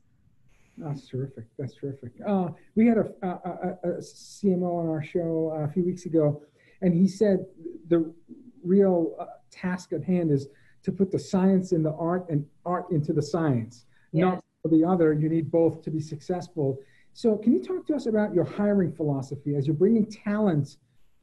[SPEAKER 1] That's terrific. That's terrific. Uh, we had a, a, a, a, CMO on our show uh, a few weeks ago, and he said the real uh, task at hand is to put the science in the art and art into the science. Yes. Not the other. You need both to be successful. So, can you talk to us about your hiring philosophy as you're bringing talent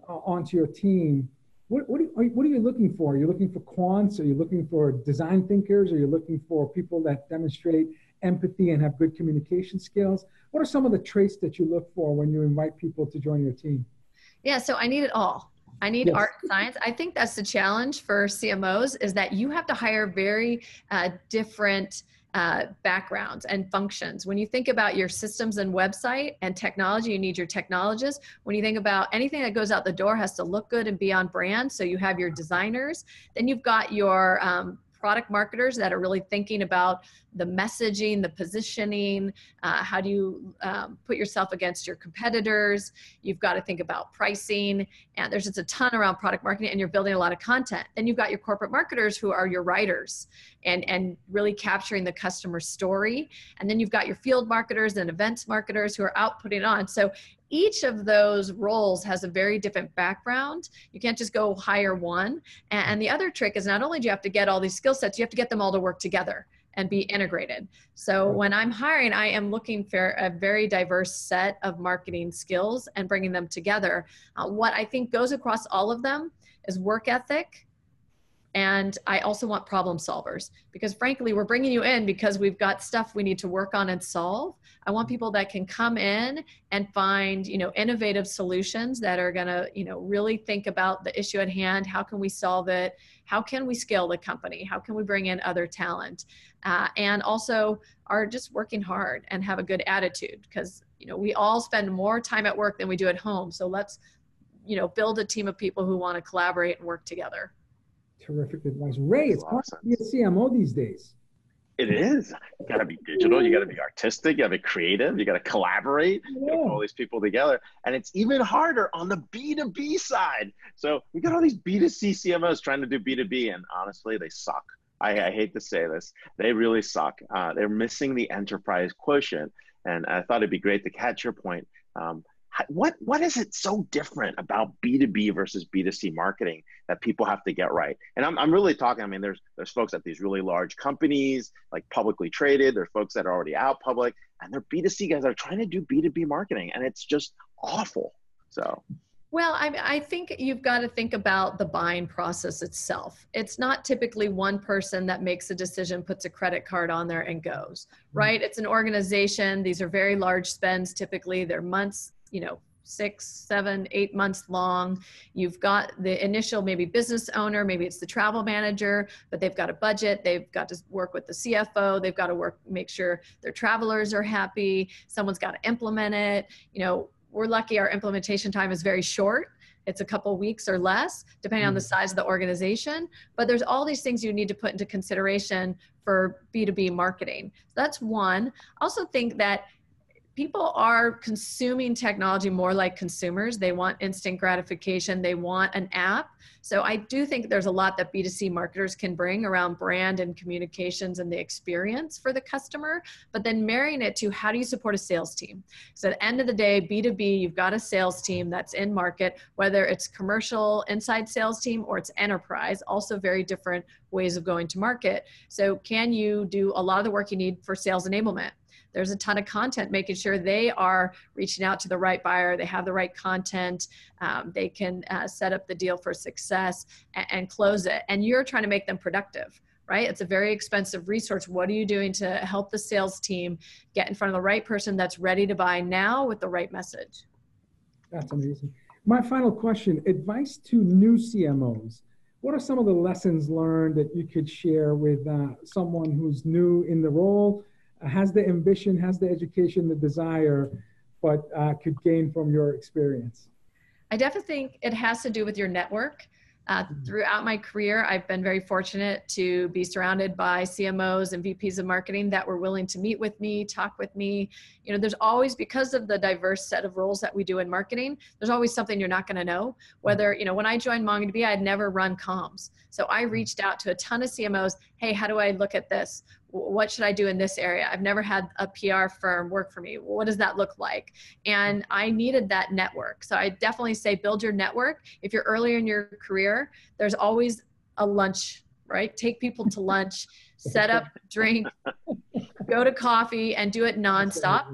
[SPEAKER 1] uh, onto your team? What, what, are, what are you looking for? Are you looking for quants? Are you looking for design thinkers? Are you looking for people that demonstrate empathy and have good communication skills? What are some of the traits that you look for when you invite people to join your team?
[SPEAKER 4] Yeah, so I need it all. I need yes. art science. I think that's the challenge for CMOs is that you have to hire very uh, different uh, backgrounds and functions. When you think about your systems and website and technology, you need your technologists. When you think about anything that goes out the door has to look good and be on brand. So you have your designers. Then you've got your um, product marketers that are really thinking about the messaging, the positioning, uh, how do you um, put yourself against your competitors. You've got to think about pricing, and there's just a ton around product marketing, and you're building a lot of content. Then you've got your corporate marketers who are your writers and, and really capturing the customer story. And then you've got your field marketers and events marketers who are out putting on. So each of those roles has a very different background. You can't just go hire one. And, the other trick is not only do you have to get all these skill sets, you have to get them all to work together and be integrated. So when I'm hiring, I am looking for a very diverse set of marketing skills and bringing them together. Uh, what I think goes across all of them is work ethic, and I also want problem solvers because, frankly, we're bringing you in because we've got stuff we need to work on and solve. I want people that can come in and find, you know, innovative solutions that are going to, you know, really think about the issue at hand. How can we solve it? How can we scale the company? How can we bring in other talent? Uh, and also are just working hard and have a good attitude because, you know, we all spend more time at work than we do at home. So let's, you know, build a team of people who want to collaborate and work together.
[SPEAKER 1] Terrific advice. Ray, it's hard to be a CMO these days.
[SPEAKER 2] It is. You got to be digital. You got to be artistic. You got to be creative. You got to collaborate. Yeah. You all these people together, and it's even harder on the B two B side. So we got all these B two C CMOs trying to do B two B, and honestly, they suck. I, I, hate to say this, they really suck. Uh, they're missing the enterprise quotient, and I thought it'd be great to catch your point. Um, what what is it so different about b2b versus b2c marketing that people have to get right and i'm, I'm really talking i mean there's there's folks at these really large companies like publicly traded there's folks that are already out public and they're b2c guys that are trying to do b2b marketing and it's just awful so
[SPEAKER 4] well, I, I, think you've got to think about the buying process itself. It's not typically one person that makes a decision, puts a credit card on there, and goes, mm-hmm. right? It's an organization. These are very large spends typically, they're months, you know six seven eight months long. You've got the initial maybe business owner maybe it's the travel manager but they've got a budget they've got to work with the cfo they've got to work make sure their travelers are happy someone's got to implement it. You know we're lucky our implementation time is very short. It's a couple weeks or less depending on the mm. size of the organization. But there's all these things you need to put into consideration for b2b marketing. So that's one. Also think that people are consuming technology more like consumers. They want instant gratification, they want an app. So I do think there's a lot that B2C marketers can bring around brand and communications and the experience for the customer, but then marrying it to how do you support a sales team? So at the end of the day, B2B, you've got a sales team that's in market, whether it's commercial inside sales team or it's enterprise, also very different ways of going to market. So can you do a lot of the work you need for sales enablement? There's a ton of content making sure they are reaching out to the right buyer they have the right content um, they can uh, set up the deal for success and, and close it and you're trying to make them productive right? It's a very expensive resource. What are you doing to help the sales team get in front of the right person that's ready to buy now with the right message?
[SPEAKER 1] That's amazing. My final question advice to new CMOs. What are some of the lessons learned that you could share with uh, someone who's new in the role has the ambition, has the education, the desire, but uh, could gain from your experience?
[SPEAKER 4] I definitely think it has to do with your network. Uh, mm-hmm. throughout my career, I've been very fortunate to be surrounded by CMOs and VPs of marketing that were willing to meet with me, talk with me. You know, there's always, because of the diverse set of roles that we do in marketing, there's always something you're not going to know. Whether, you know, when I joined MongoDB, I had never run comms. So I mm-hmm. reached out to a ton of CMOs. Hey, how do I look at this? What should I do in this area? I've never had a PR firm work for me. What does that look like? And I needed that network. So I definitely say build your network. If you're earlier in your career, there's always a lunch, right? Take people to lunch, set up, drink, go to coffee, and do it nonstop.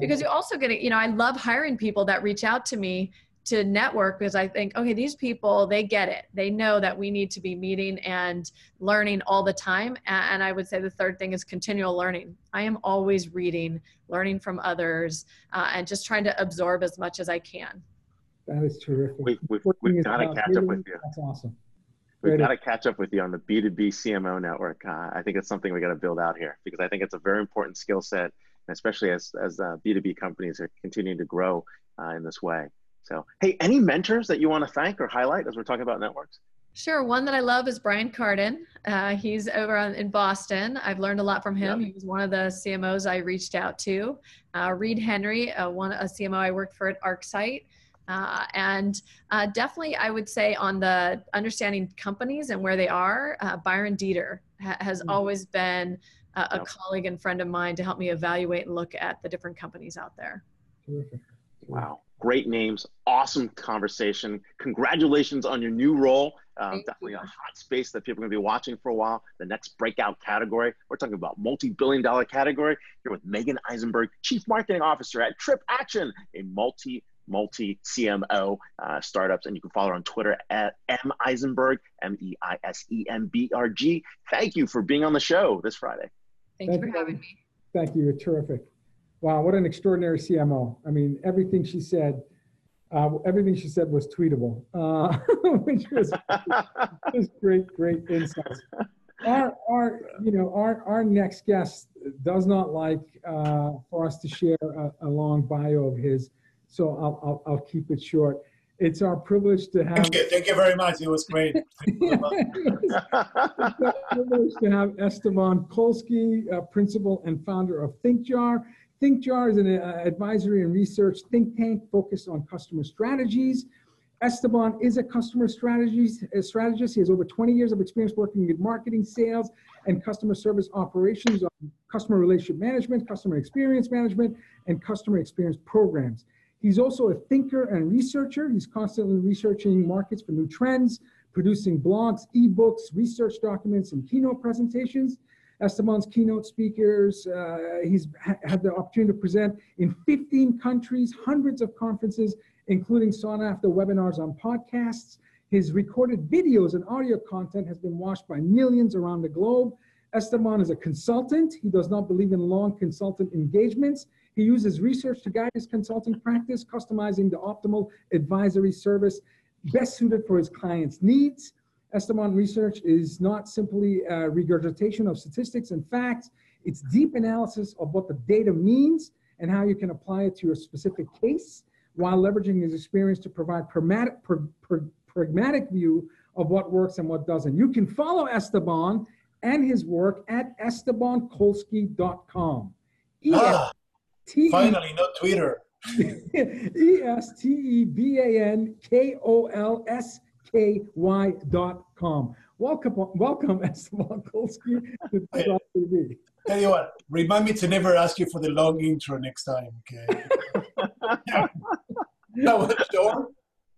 [SPEAKER 4] Because you're also going to, you know, I love hiring people that reach out to me to network because I think, okay, these people, they get it. They know that we need to be meeting and learning all the time. And I would say the third thing is continual learning. I am always reading, learning from others, uh, and just trying to absorb as much as I can.
[SPEAKER 1] That is terrific.
[SPEAKER 2] We, we've, we've got to catch up with you.
[SPEAKER 1] That's awesome.
[SPEAKER 2] We've got to catch up with you on the B2B CMO network. Uh, I think it's something we got to build out here because I think it's a very important skill set, especially as, as uh, B2B companies are continuing to grow uh, in this way. So, hey, any mentors that you want to thank or highlight as we're talking about networks?
[SPEAKER 4] Sure. One that I love is Brian Kardon. Uh, he's over on, in Boston. I've learned a lot from him. Yep. He was one of the CMOs I reached out to. Uh, Reed Henry, uh, one a CMO I worked for at ArcSight. Uh, and uh, definitely, I would say on the understanding companies and where they are, uh, Byron Deeter ha- has mm-hmm. always been a, a yep. colleague and friend of mine to help me evaluate and look at the different companies out there.
[SPEAKER 2] Terrific. Wow great names, awesome conversation. Congratulations on your new role. Um, definitely you. a hot space that people are going to be watching for a while. The next breakout category. We're talking about multi-billion dollar category. Here with Meagen Eisenberg, Chief Marketing Officer at Trip Action, a multi multi CMO uh, startups, and you can follow her on Twitter at M Eisenberg, M E I S E M B R G. Thank you for being on the show this Friday.
[SPEAKER 4] Thank, Thank you for having me.
[SPEAKER 1] Thank you. You're terrific. Wow, what an extraordinary CMO. I mean, everything she said, uh, everything she said was tweetable, uh, which was, was great, great insights. Our, our, you know, our, our next guest does not like uh, for us to share a, a, long bio of his, so I'll, I'll, I'll keep it short. It's our privilege to have.
[SPEAKER 5] Thank you, Thank you very much. It was great.
[SPEAKER 1] it's our privilege to have Esteban Kolsky, uh, principal and founder of ThinkJar. ThinkJar is an uh, advisory and research think tank focused on customer strategies. Esteban is a customer strategies, a strategist. He has over 20 years of experience working in marketing, sales, and customer service operations on customer relationship management, customer experience management, and customer experience programs. He's also a thinker and researcher. He's constantly researching markets for new trends, producing blogs, ebooks, research documents, and keynote presentations. Esteban's keynote speakers. Uh, he's ha had the opportunity to present in 15 countries, hundreds of conferences, including sought after webinars on podcasts. His recorded videos and audio content has been watched by millions around the globe. Esteban is a consultant. He does not believe in long consultant engagements. He uses research to guide his consulting practice, customizing the optimal advisory service best suited for his clients' needs. Esteban research is not simply a regurgitation of statistics and facts, it's deep analysis of what the data means and how you can apply it to your specific case while leveraging his experience to provide pragmatic, pragmatic view of what works and what doesn't. You can follow Esteban and his work at estebankolsky.com.
[SPEAKER 5] Ah, finally, not Twitter.
[SPEAKER 1] E S T E B A N K O L S ky.com. Welcome, welcome, Esteban Kolsky to
[SPEAKER 5] TV. Tell you what, remind me to never ask you for the long intro next time, okay? no, sure.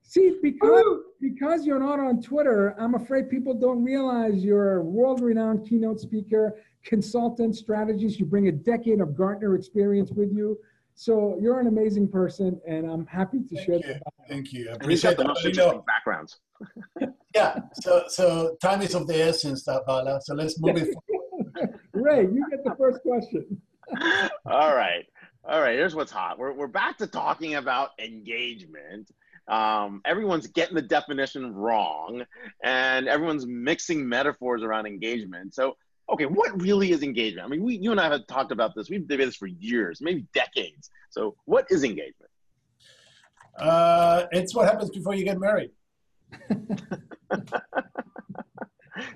[SPEAKER 1] See, because, because you're not on Twitter, I'm afraid people don't realize you're a world-renowned keynote speaker, consultant, strategist. You bring a decade of Gartner experience with you. So you're an amazing person, and I'm happy to
[SPEAKER 5] Thank
[SPEAKER 1] share.
[SPEAKER 5] You. Thank you. I
[SPEAKER 2] appreciate the most interesting backgrounds.
[SPEAKER 5] yeah. So so time is of the essence, that Vala. So let's move it.
[SPEAKER 1] Ray, you get the first question.
[SPEAKER 2] All right. All right. Here's what's hot. We're we're back to talking about engagement. Um, everyone's getting the definition wrong, and everyone's mixing metaphors around engagement. So okay, what really is engagement? I mean, we, you and I have talked about this. We've debated this for years, maybe decades. So, what is engagement?
[SPEAKER 5] Uh, it's what happens before you get married.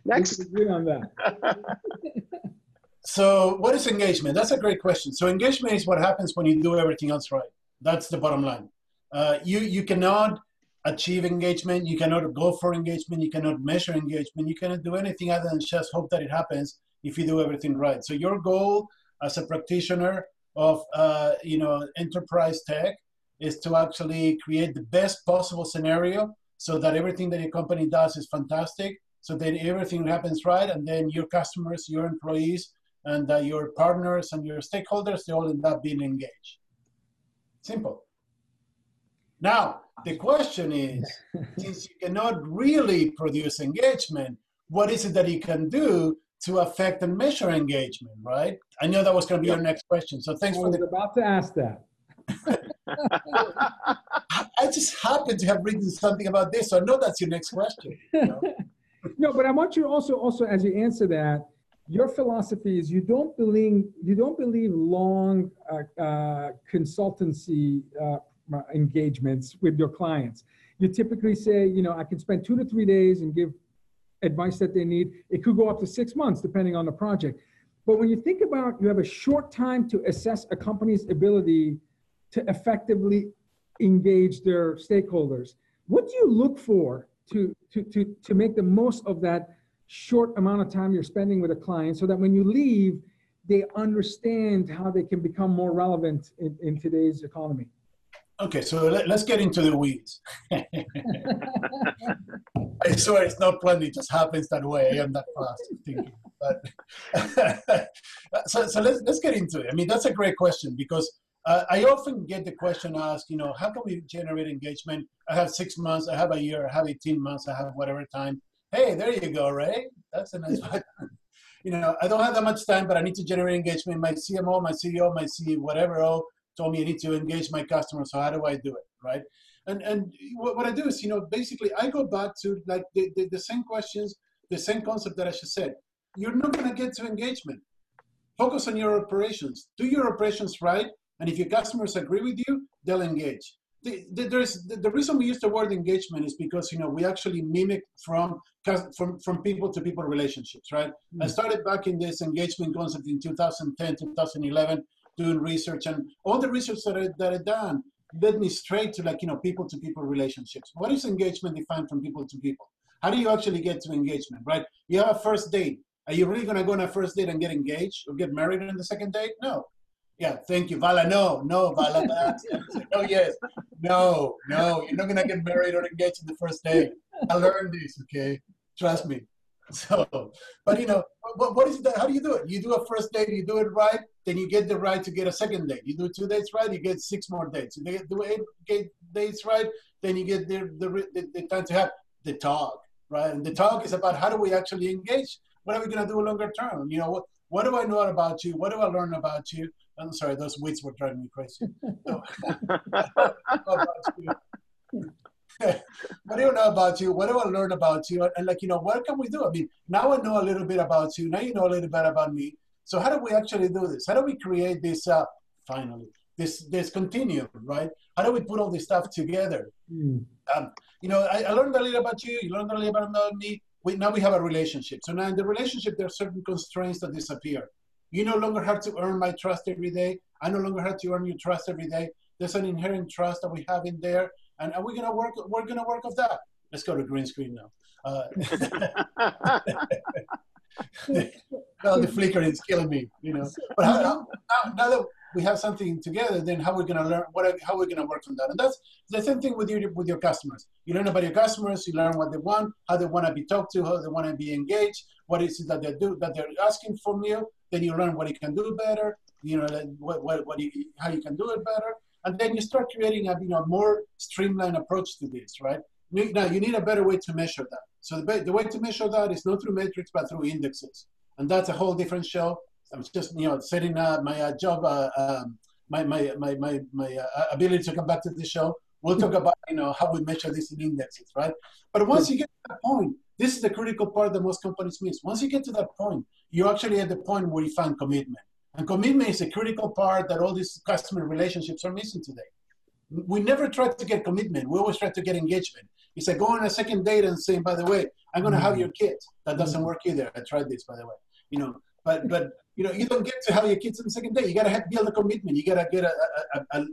[SPEAKER 2] Next.
[SPEAKER 1] on that.
[SPEAKER 5] so, what is engagement? That's a great question. So, engagement is what happens when you do everything else right. That's the bottom line. Uh, you you cannot achieve engagement. You cannot go for engagement. You cannot measure engagement. You cannot do anything other than just hope that it happens if you do everything right. So your goal as a practitioner of uh, you know enterprise tech is to actually create the best possible scenario so that everything that your company does is fantastic. So that everything happens right, and then your customers, your employees, and uh, your partners and your stakeholders, they all end up being engaged. Simple. Now, The question is, since you cannot really produce engagement, what is it that you can do to affect and measure engagement, right? I know that was going to be your next question. So thanks
[SPEAKER 1] I
[SPEAKER 5] for
[SPEAKER 1] was
[SPEAKER 5] the.
[SPEAKER 1] about to ask that.
[SPEAKER 5] I just happened to have written something about this, so I know that's your next question. you know?
[SPEAKER 1] no, but I want you also, also as you answer that, your philosophy is you don't believe you don't believe long uh, uh, consultancy uh, Uh, engagements with your clients. You typically say, you know, I can spend two to three days and give advice that they need. It could go up to six months depending on the project. But when you think about you have a short time to assess a company's ability to effectively engage their stakeholders, what do you look for to, to, to, to make the most of that short amount of time you're spending with a client so that when you leave, they understand how they can become more relevant in, in today's economy?
[SPEAKER 5] Okay, so let, us get into the weeds. I swear it's not planned, it just happens that way. I am that fast thinking. But so, so let's, let's get into it. I mean, that's a great question because uh, I often get the question asked, you know, how can we generate engagement? I have six months, I have a year, I have 18 months, I have whatever time. Hey, there you go, Ray. That's a nice one. you know, I don't have that much time, but I need to generate engagement. My CMO, my CEO, my CEO, whatever, oh, told me I need to engage my customers. So how do I do it, right? And and what, what I do is, you know, basically I go back to like the, the, the same questions, the same concept that I just said. You're not going to get to engagement. Focus on your operations. Do your operations right, and if your customers agree with you, they'll engage. The, the, there's, the, the, reason we use the word engagement is because you know we actually mimic from from from people to people relationships, right? Mm. I started back in this engagement concept in 2010, 2011 doing research and all the research that I, that I done led me straight to like, you know, people to people relationships. What is engagement defined from people to people? How do you actually get to engagement, right? You have a first date. Are you really going to go on a first date and get engaged or get married on the second date? No. Yeah, thank you, Vala. No, no, Vala. no, oh, yes. No, no, you're not going to get married or engaged in the first date. I learned this, okay? Trust me. So, but you know, what, what is it that, how do you do it? You do a first date, you do it right, then you get the right to get a second date. You do two dates right, you get six more dates. You do eight dates right, then you get the, the, the, the time to have the talk, right? And the talk is about how do we actually engage? What are we going to do longer term? You know, what, what do I know about you? What do I learn about you? I'm sorry, those weeds were driving me crazy. So, what do you know about you? What do I learn about you? And like, you know, what can we do? I mean, now I know a little bit about you. Now you know a little bit about me. So how do we actually do this? How do we create this, uh, finally, this, this continuum, right? How do we put all this stuff together? Mm. Um, you know, I, I, learned a little about you. You learned a little bit about me. We, now we have a relationship. So now in the relationship, there are certain constraints that disappear. You no longer have to earn my trust every day. I no longer have to earn your trust every day. There's an inherent trust that we have in there and are we gonna work? We're gonna work off that. Let's go to green screen now. Uh, well, the flickering is killing me, you know. But how, how, now, now, that we have something together, then how we're we to learn? What? How are we to work on that? And that's the same thing with your with your customers. You learn about your customers. You learn what they want, how they want to be talked to, how they want to be engaged. What is it that they do that they're asking from you? Then you learn what you can do better. You know what what, what you, how you can do it better and then you start creating a you know more streamlined approach to this, right? Now you need a better way to measure that. So the, the way to measure that is not through metrics but through indexes, and that's a whole different show. I'm just you know setting up my uh, job, uh, um, my my my my, my uh, ability to come back to this show. We'll talk about you know how we measure this in indexes, right? But once you get to that point, this is the critical part that most companies miss. Once you get to that point, you're actually at the point where you find commitment. And commitment is a critical part that all these customer relationships are missing today. We never try to get commitment. We always try to get engagement. It's like going on a second date and saying, by the way, I'm going to have mm. your kids. That doesn't work either. I tried this, by the way. You know, but but you know, you don't get to have your kids on the second date. You got to build a commitment. You got to get a, a, a,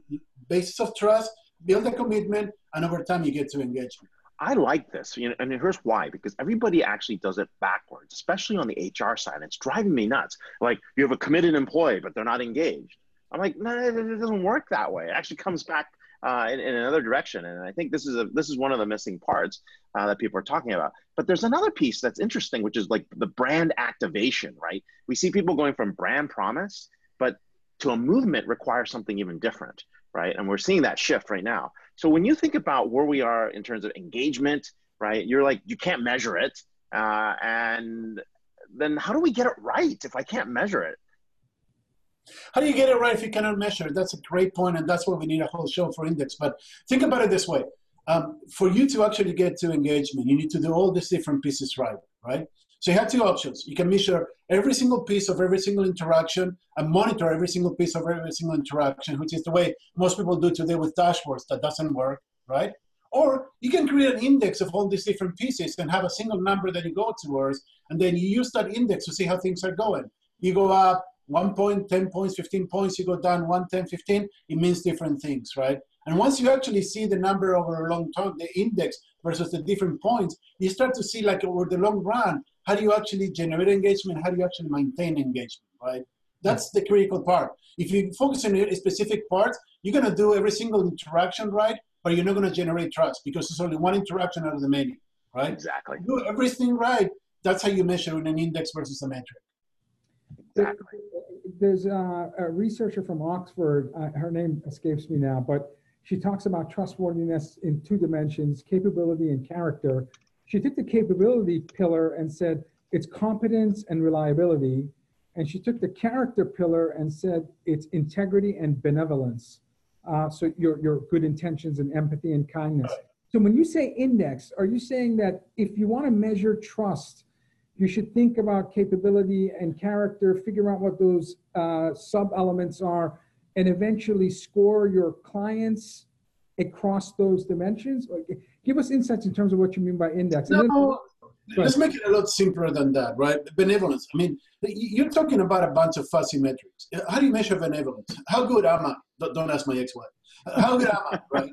[SPEAKER 5] basis of trust, build a commitment, and over time you get to engagement.
[SPEAKER 2] I like this, you know, and here's why: because everybody actually does it backwards, especially on the HR side. It's driving me nuts. Like you have a committed employee, but they're not engaged. I'm like, no, it doesn't work that way. It actually comes back uh, in, in, another direction, and I think this is a this is one of the missing parts uh, that people are talking about. But there's another piece that's interesting, which is like the brand activation. Right? We see people going from brand promise, but to a movement requires something even different right? And we're seeing that shift right now. So when you think about where we are in terms of engagement, right? You're like, you can't measure it. Uh, and then how do we get it right if I can't measure it?
[SPEAKER 5] How do you get it right if you cannot measure it? That's a great point, and that's what we need a whole show for index. But think about it this way: um, for you to actually get to engagement, you need to do all these different pieces right, right? So you have two options. You can measure every single piece of every single interaction and monitor every single piece of every single interaction, which is the way most people do today with dashboards. That doesn't work, right? Or you can create an index of all these different pieces and have a single number that you go towards, and then you use that index to see how things are going. You go up one point, 10 points, 15 points, you go down 1, 10, 15, it means different things, right? And once you actually see the number over a long time, the index versus the different points, you start to see like over the long run, how do you actually generate engagement? How do you actually maintain engagement, right? That's the critical part. If you focus on a specific part, you're gonna do every single interaction right, but you're not gonna generate trust because it's only one interaction out of the many, right?
[SPEAKER 2] Exactly.
[SPEAKER 5] do everything right. That's how you measure in an index versus a metric.
[SPEAKER 2] Exactly.
[SPEAKER 1] There's a, a researcher from Oxford, uh, her name escapes me now, but she talks about trustworthiness in two dimensions, capability and character. She took the capability pillar and said it's competence and reliability. And she took the character pillar and said it's integrity and benevolence. Uh, so your, your good intentions and empathy and kindness. So when you say index, are you saying that if you want to measure trust, you should think about capability and character, figure out what those uh, sub elements are, and eventually score your clients across those dimensions? Give us insights in terms of what you mean by index.
[SPEAKER 5] No, let's make it a lot simpler than that, right? Benevolence. I mean, you're talking about a bunch of fuzzy metrics. How do you measure benevolence? How good am I? Don't ask my ex-wife. How good am I? Right?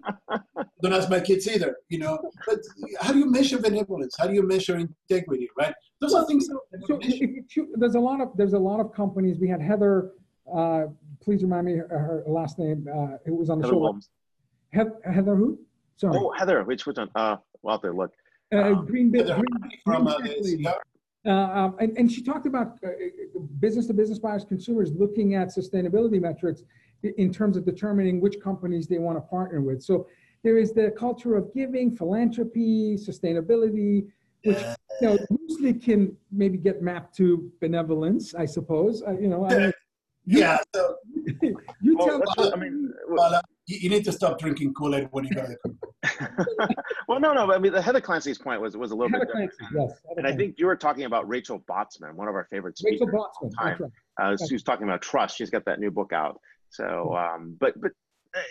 [SPEAKER 5] Don't ask my kids either. You know, but how do you measure benevolence? How do you measure integrity? Right? Those are things.
[SPEAKER 1] So you, there's a lot of there's a lot of companies. We had Heather. Uh, please remind me her, her last name. Uh, who was on the
[SPEAKER 2] Heather
[SPEAKER 1] show?
[SPEAKER 2] Holmes.
[SPEAKER 1] Heather, Heather who? Sorry.
[SPEAKER 2] Oh, Heather, which which one? Uh, well, there, look.
[SPEAKER 1] Uh,
[SPEAKER 2] um,
[SPEAKER 1] Green Bay.
[SPEAKER 5] Heather
[SPEAKER 1] Green,
[SPEAKER 5] from
[SPEAKER 1] Green
[SPEAKER 5] uh,
[SPEAKER 1] Tech
[SPEAKER 5] the
[SPEAKER 1] lady.
[SPEAKER 5] CR.
[SPEAKER 1] Uh, um, and, and she talked about uh, business to business buyers, consumers looking at sustainability metrics in terms of determining which companies they want to partner with. So there is the culture of giving, philanthropy, sustainability, which you know loosely can maybe get mapped to benevolence, I suppose. Uh, you know, I mean,
[SPEAKER 5] Yeah. So,
[SPEAKER 1] you
[SPEAKER 2] well,
[SPEAKER 1] tell
[SPEAKER 2] let's
[SPEAKER 1] me.
[SPEAKER 2] I mean,
[SPEAKER 5] well, you, you need to stop drinking Kool-Aid when you go to the
[SPEAKER 2] well, no, no. but I mean, the Heather Clancy's point was was a little
[SPEAKER 1] Heather
[SPEAKER 2] bit different.
[SPEAKER 1] Clancy, yes. Heather
[SPEAKER 2] And I think you were talking about Rachel Botsman, one of our favorite speakers.
[SPEAKER 1] Rachel
[SPEAKER 2] of all
[SPEAKER 1] Botsman,
[SPEAKER 2] time.
[SPEAKER 1] that's right.
[SPEAKER 2] Uh, she was talking about trust. She's got that new book out. So, um, but but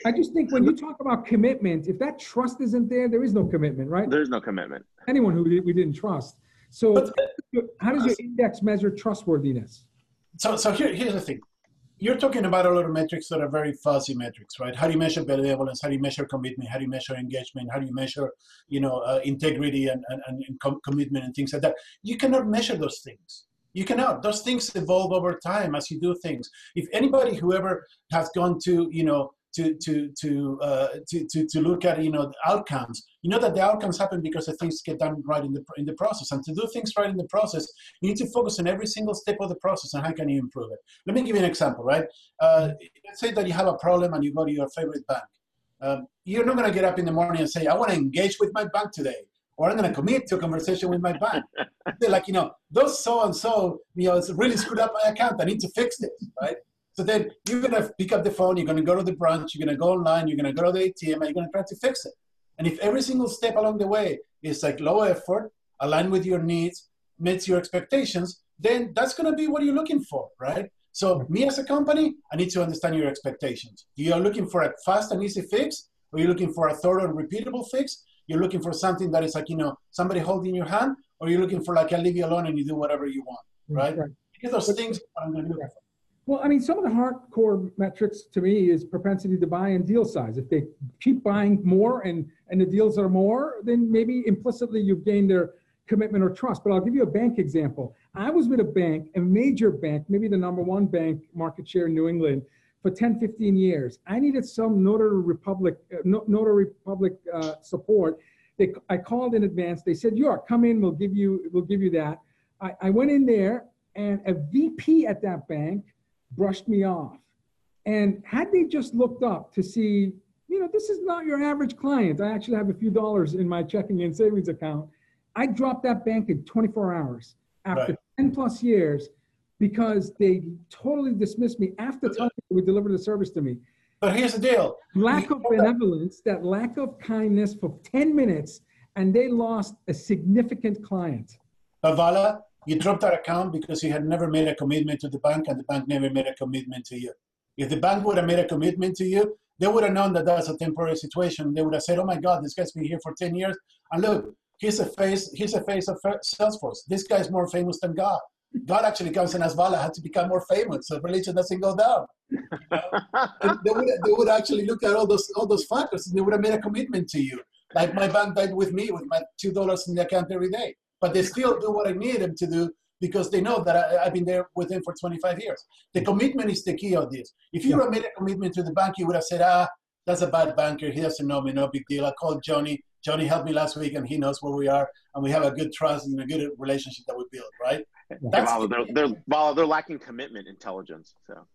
[SPEAKER 1] I just think when you talk about commitment, if that trust isn't there, there is no commitment, right?
[SPEAKER 2] there's no commitment.
[SPEAKER 1] anyone who we we didn't trust. So how does your index measure trustworthiness?
[SPEAKER 5] So, so here, here's the thing. You're talking about a lot of metrics that are very fuzzy metrics, right? How do you measure benevolence? How do you measure commitment? How do you measure engagement? How do you measure, you know, uh, integrity and, and, and com- commitment and things like that? You cannot measure those things. You cannot. Those things evolve over time as you do things. If anybody who ever has gone to, you know, to to to, uh, to to to look at you know the outcomes, you know that the outcomes happen because the things get done right in the in the process. And to do things right in the process, you need to focus on every single step of the process and how can you improve it. Let me give you an example, right? Uh, let's say that you have a problem and you go to your favorite bank. Um, you're not going to get up in the morning and say, I want to engage with my bank today, or I'm going to commit to a conversation with my bank. They're like, you know, those so and so, you know, it's really screwed up my account. I need to fix this, right? So then you're going to pick up the phone, you're going to go to the branch, you're going to go online, you're going to go to the ATM, and you're going to try to fix it. And if every single step along the way is like low effort, aligned with your needs, meets your expectations, then that's going to be what you're looking for, right? So me as a company, I need to understand your expectations. You are looking for a fast and easy fix, or you're looking for a thorough and repeatable fix. You're looking for something that is like, you know, somebody holding your hand, or you're looking for like, I'll leave you alone and you do whatever you want, mm-hmm. right? These are those things I'm going to look for.
[SPEAKER 1] Well, I mean, some of the hardcore metrics to me is propensity to buy and deal size. If they keep buying more and and the deals are more, then maybe implicitly you've gained their commitment or trust. But I'll give you a bank example. I was with a bank, a major bank, maybe the number one bank market share in New England for 10, 15 years. I needed some Notary Republic, uh, Notary Republic uh, support. They, I called in advance. They said, "York, come in. We'll give you, we'll give you that." I, I went in there, and a VP at that bank brushed me off. And had they just looked up to see, you know, this is not your average client. I actually have a few dollars in my checking and savings account. I dropped that bank in 24 hours after
[SPEAKER 5] Right.
[SPEAKER 1] 10 plus years because they totally dismissed me after telling me they would deliver the service to me.
[SPEAKER 5] But here's the deal.
[SPEAKER 1] Lack of benevolence, that lack of kindness for 10 minutes, and they lost a significant client.
[SPEAKER 5] Bavala, you dropped that account because you had never made a commitment to the bank and the bank never made a commitment to you. If the bank would have made a commitment to you, they would have known that that's a temporary situation. They would have said, oh my God, this guy's been here for 10 years. And look, he's a face, he's a face of Salesforce. This guy's more famous than God. God actually comes and asks Vala had to become more famous so religion doesn't go down. They, would, they would actually look at all those all those factors and they would have made a commitment to you. Like my bank died with me with my two dollars in the account every day. But they still do what I need them to do because they know that I, I've been there with them for 25 years. The commitment is the key of this. If you
[SPEAKER 1] Yeah.
[SPEAKER 5] made a commitment to the bank, you would have said, ah, that's a bad banker. He doesn't know me, no big deal. I called Johnny. Johnny helped me last week and he knows where we are and we have a good trust and a good relationship that we built, right? That's
[SPEAKER 2] Vala, they're, they're, Vala, they're lacking commitment intelligence. So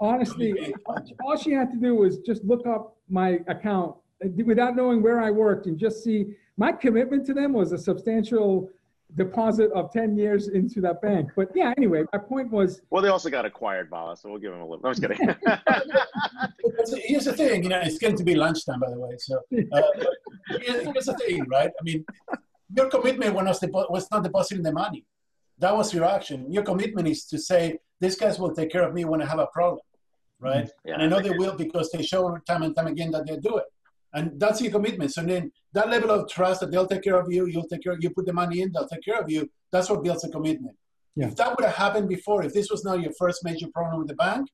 [SPEAKER 1] Honestly, all she had to do was just look up my account uh, without knowing where I worked and just see my commitment to them was a substantial deposit of 10 years into that bank. But yeah, anyway, my point was
[SPEAKER 2] well, they also got acquired, Vala, so we'll give them a little. No, I'm just kidding.
[SPEAKER 5] Here's the thing, you know, it's going to be lunchtime, by the way. So uh, here- here's the thing, right? I mean, your commitment was, depo- was not depositing the money. That was your action. Your commitment is to say, these guys will take care of me when I have a problem, right?
[SPEAKER 2] Yeah.
[SPEAKER 5] And I know they will because they show time and time again that they do it. And that's your commitment. So then that level of trust that they'll take care of you, you'll take care, you put the money in, they'll take care of you. That's what builds a commitment.
[SPEAKER 1] Yeah.
[SPEAKER 5] If that would have happened before, if this was not your first major problem with the bank,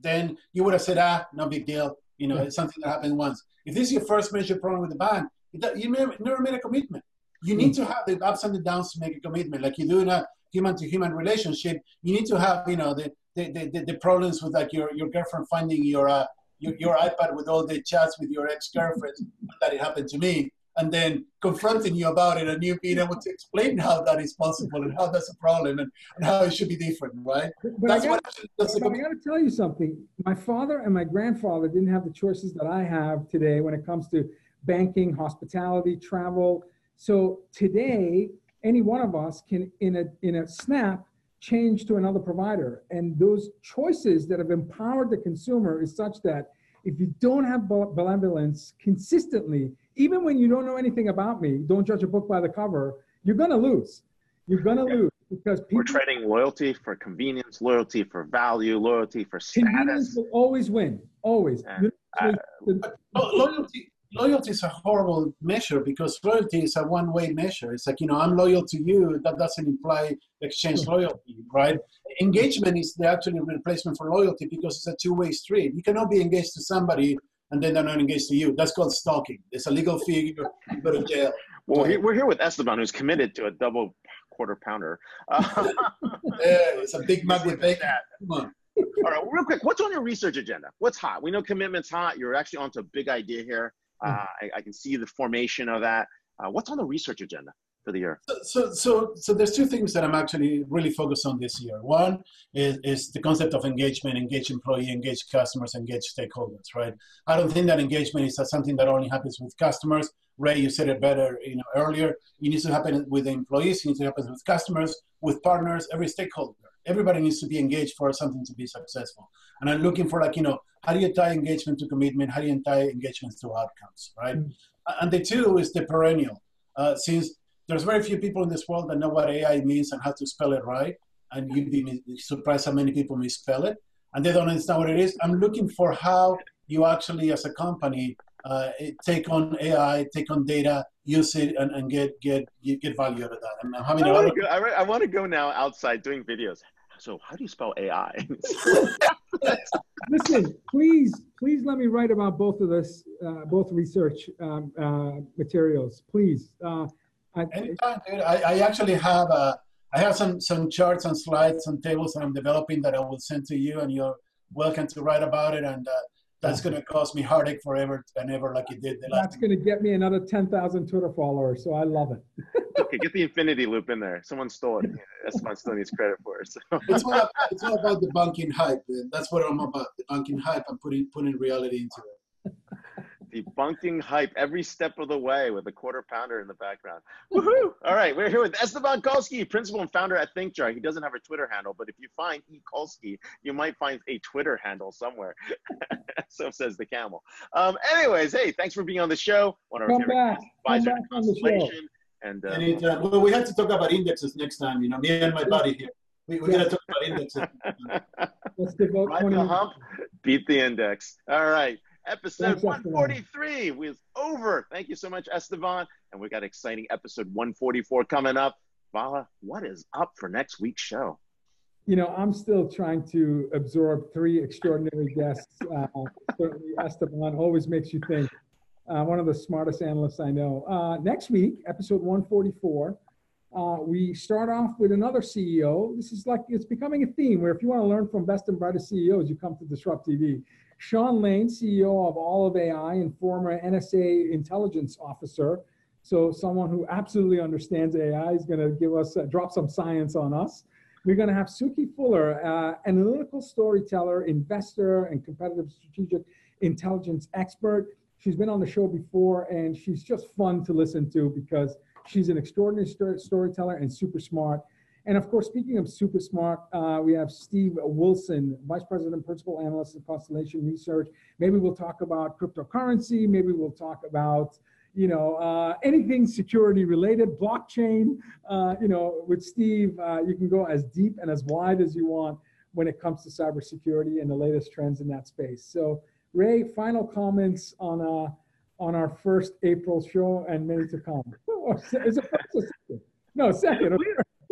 [SPEAKER 5] then you would have said, ah, no big deal. You know,
[SPEAKER 1] Yeah.
[SPEAKER 5] it's something that happened once. If this is your first major problem with the bank, you never, never made a commitment. You need to have the ups and the downs to make a commitment. Like you do in a human to human relationship, you need to have, you know, the, the, the, the- the problems with like your, your girlfriend finding your, uh, your, your iPad with all the chats with your ex-girlfriend that it happened to me and then confronting you about it and you being able to explain how that is possible and how that's a problem and, and how it should be different, right?
[SPEAKER 1] but I
[SPEAKER 5] That's
[SPEAKER 1] got,
[SPEAKER 5] what actually that's
[SPEAKER 1] but I got to tell you something. My father and my grandfather didn't have the choices that I have today when it comes to banking, hospitality, travel. So today, any one of us can, in a in a snap, change to another provider. And those choices that have empowered the consumer is such that if you don't have be- benevolence consistently, even when you don't know anything about me, don't judge a book by the cover. You're gonna lose. You're gonna
[SPEAKER 2] Yeah.
[SPEAKER 1] lose because people
[SPEAKER 2] We're trading loyalty for convenience, loyalty for value, loyalty for
[SPEAKER 1] Convenience
[SPEAKER 2] status.
[SPEAKER 1] will always win, always.
[SPEAKER 2] Yeah.
[SPEAKER 1] You- uh,
[SPEAKER 5] Lo- loyalty loyalty is a horrible measure because loyalty is a one-way measure it's like you know i'm loyal to you that doesn't imply exchange loyalty right engagement is the actually replacement for loyalty because it's a two-way street you cannot be engaged to somebody and then they're not engaged to you that's called stalking it's a legal fee you go to jail
[SPEAKER 2] Well, he- we're here with Esteban, who's committed to a double quarter pounder. Uh,
[SPEAKER 5] yeah, it's a big mug with bacon
[SPEAKER 2] that.
[SPEAKER 5] Come on.
[SPEAKER 2] All right, real quick, what's on your research agenda? What's hot? We know commitment's hot. You're actually onto a big idea here. Uh, I, I can see the formation of that. Uh, what's on the research agenda for the year?
[SPEAKER 5] so so so there's two things that I'm actually really focused on this year. One is, is the concept of engagement, engage employee, engage customers, engage stakeholders, right? I don't think that engagement is something that only happens with customers. Ray, you said it better, you know, earlier. It needs to happen with the employees, it needs to happen with customers, with partners, every stakeholder. Everybody needs to be engaged for something to be successful. And I'm looking for like, you know, how do you tie engagement to commitment? How do you tie engagements to outcomes, right?
[SPEAKER 1] Mm.
[SPEAKER 5] And the two is the perennial. Uh, since there's very few people in this world that know what AI means and how to spell it right. And you'd be surprised how many people misspell it. And they don't understand what it is. I'm looking for how you actually, as a company, uh, take on AI, take on data, use it, and, and get, get get value out of that. And I'm having
[SPEAKER 2] I
[SPEAKER 5] a lot
[SPEAKER 2] want
[SPEAKER 5] of
[SPEAKER 2] to go, I, I want to go now outside doing videos. So, how do you spell AI?
[SPEAKER 1] Listen, please, please let me write about both of this, uh, both research um, uh, materials, please. Uh, I,
[SPEAKER 5] Anytime, dude. I, I actually have uh, I have some some charts and slides and tables that I'm developing that I will send to you, and you're welcome to write about it. And uh, that's going to cause me heartache forever and ever, like it did the last.
[SPEAKER 1] That's going to get me another 10,000 Twitter followers. So I love it.
[SPEAKER 2] okay, get the infinity loop in there. Someone stole it. Esteban still needs credit for it. So.
[SPEAKER 5] It's, all about, it's all about the banking hype. That's what I'm about. The banking hype. I'm putting putting reality into it.
[SPEAKER 2] Debunking hype every step of the way with a quarter pounder in the background. Woohoo! All right, we're here with Esteban Kolsky, principal and founder at ThinkJar. He doesn't have a Twitter handle, but if you find E. Kolsky, you might find a Twitter handle somewhere. so says the camel. Um, anyways, hey, thanks for being on the show.
[SPEAKER 1] One of our Come back. Come back on the show.
[SPEAKER 5] And, uh, Well, we have to talk about indexes next time. You know, me and my buddy here. We, we got to talk about indexes.
[SPEAKER 2] Let's devote Ride the hump, beat the index. All right. Episode 143 was over. Thank you so much, Esteban. And we got exciting episode 144 coming up. Vala, what is up for next week's show?
[SPEAKER 1] You know, I'm still trying to absorb three extraordinary guests. Uh, certainly, Esteban always makes you think. Uh, one of the smartest analysts I know. Uh, next week, episode 144, uh, we start off with another CEO. This is like, it's becoming a theme where if you want to learn from best and brightest CEOs, you come to DisrupTV. Sean Lane, CEO of Olive AI and former NSA intelligence officer. So someone who absolutely understands AI is going to give us, uh, drop some science on us. We're going to have Suki Fuller, uh, analytical storyteller, investor, and competitive strategic intelligence expert. She's been on the show before, and she's just fun to listen to because she's an extraordinary storyteller and super smart. And of course, speaking of super smart, uh, we have Steve Wilson, Vice President, Principal Analyst at Constellation Research. Maybe we'll talk about cryptocurrency. Maybe we'll talk about, you know, uh, anything security related, blockchain. Uh, you know, with Steve, uh, you can go as deep and as wide as you want when it comes to cybersecurity and the latest trends in that space. So, Ray, final comments on uh, on our first April show and many to come. Is it first or second? No, second.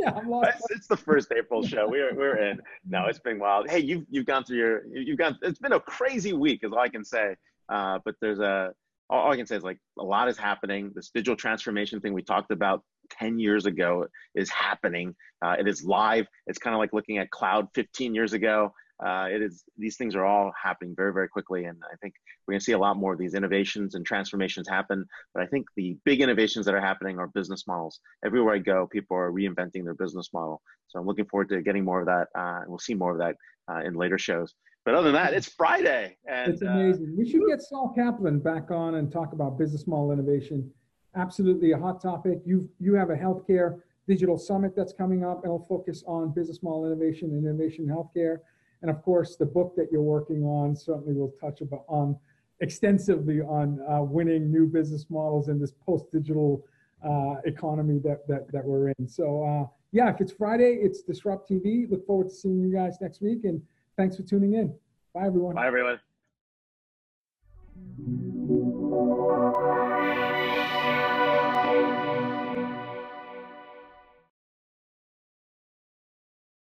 [SPEAKER 2] It's, the first April show. We're we're in. No, it's been wild. Hey, you've you've gone through your you've gone. It's been a crazy week, is all I can say. Uh, but there's a all I can say is like a lot is happening. This digital transformation thing we talked about 10 years ago is happening. Uh, it is live. It's kind of like looking at cloud 15 years ago uh, it is these things are all happening very very quickly and i think we're going to see a lot more of these innovations and transformations happen. But i think the big innovations that are happening are business models. Everywhere i go people are reinventing their business model. So i'm looking forward to getting more of that uh, and we'll see more of that uh, in later shows. But other than that it's friday and
[SPEAKER 1] it's uh, amazing. We should get saul kaplan back on and talk about business model innovation. Absolutely a hot topic. You you have a healthcare digital summit that's coming up. And it'll focus on business model innovation and innovation in healthcare and of course, the book that you're working on certainly will touch on extensively on uh, winning new business models in this post-digital uh, economy that, that, that we're in. So uh, yeah, if it's Friday, it's DisrupTV. Look forward to seeing you guys next week. And thanks for tuning in. Bye, everyone.
[SPEAKER 2] Bye, everyone.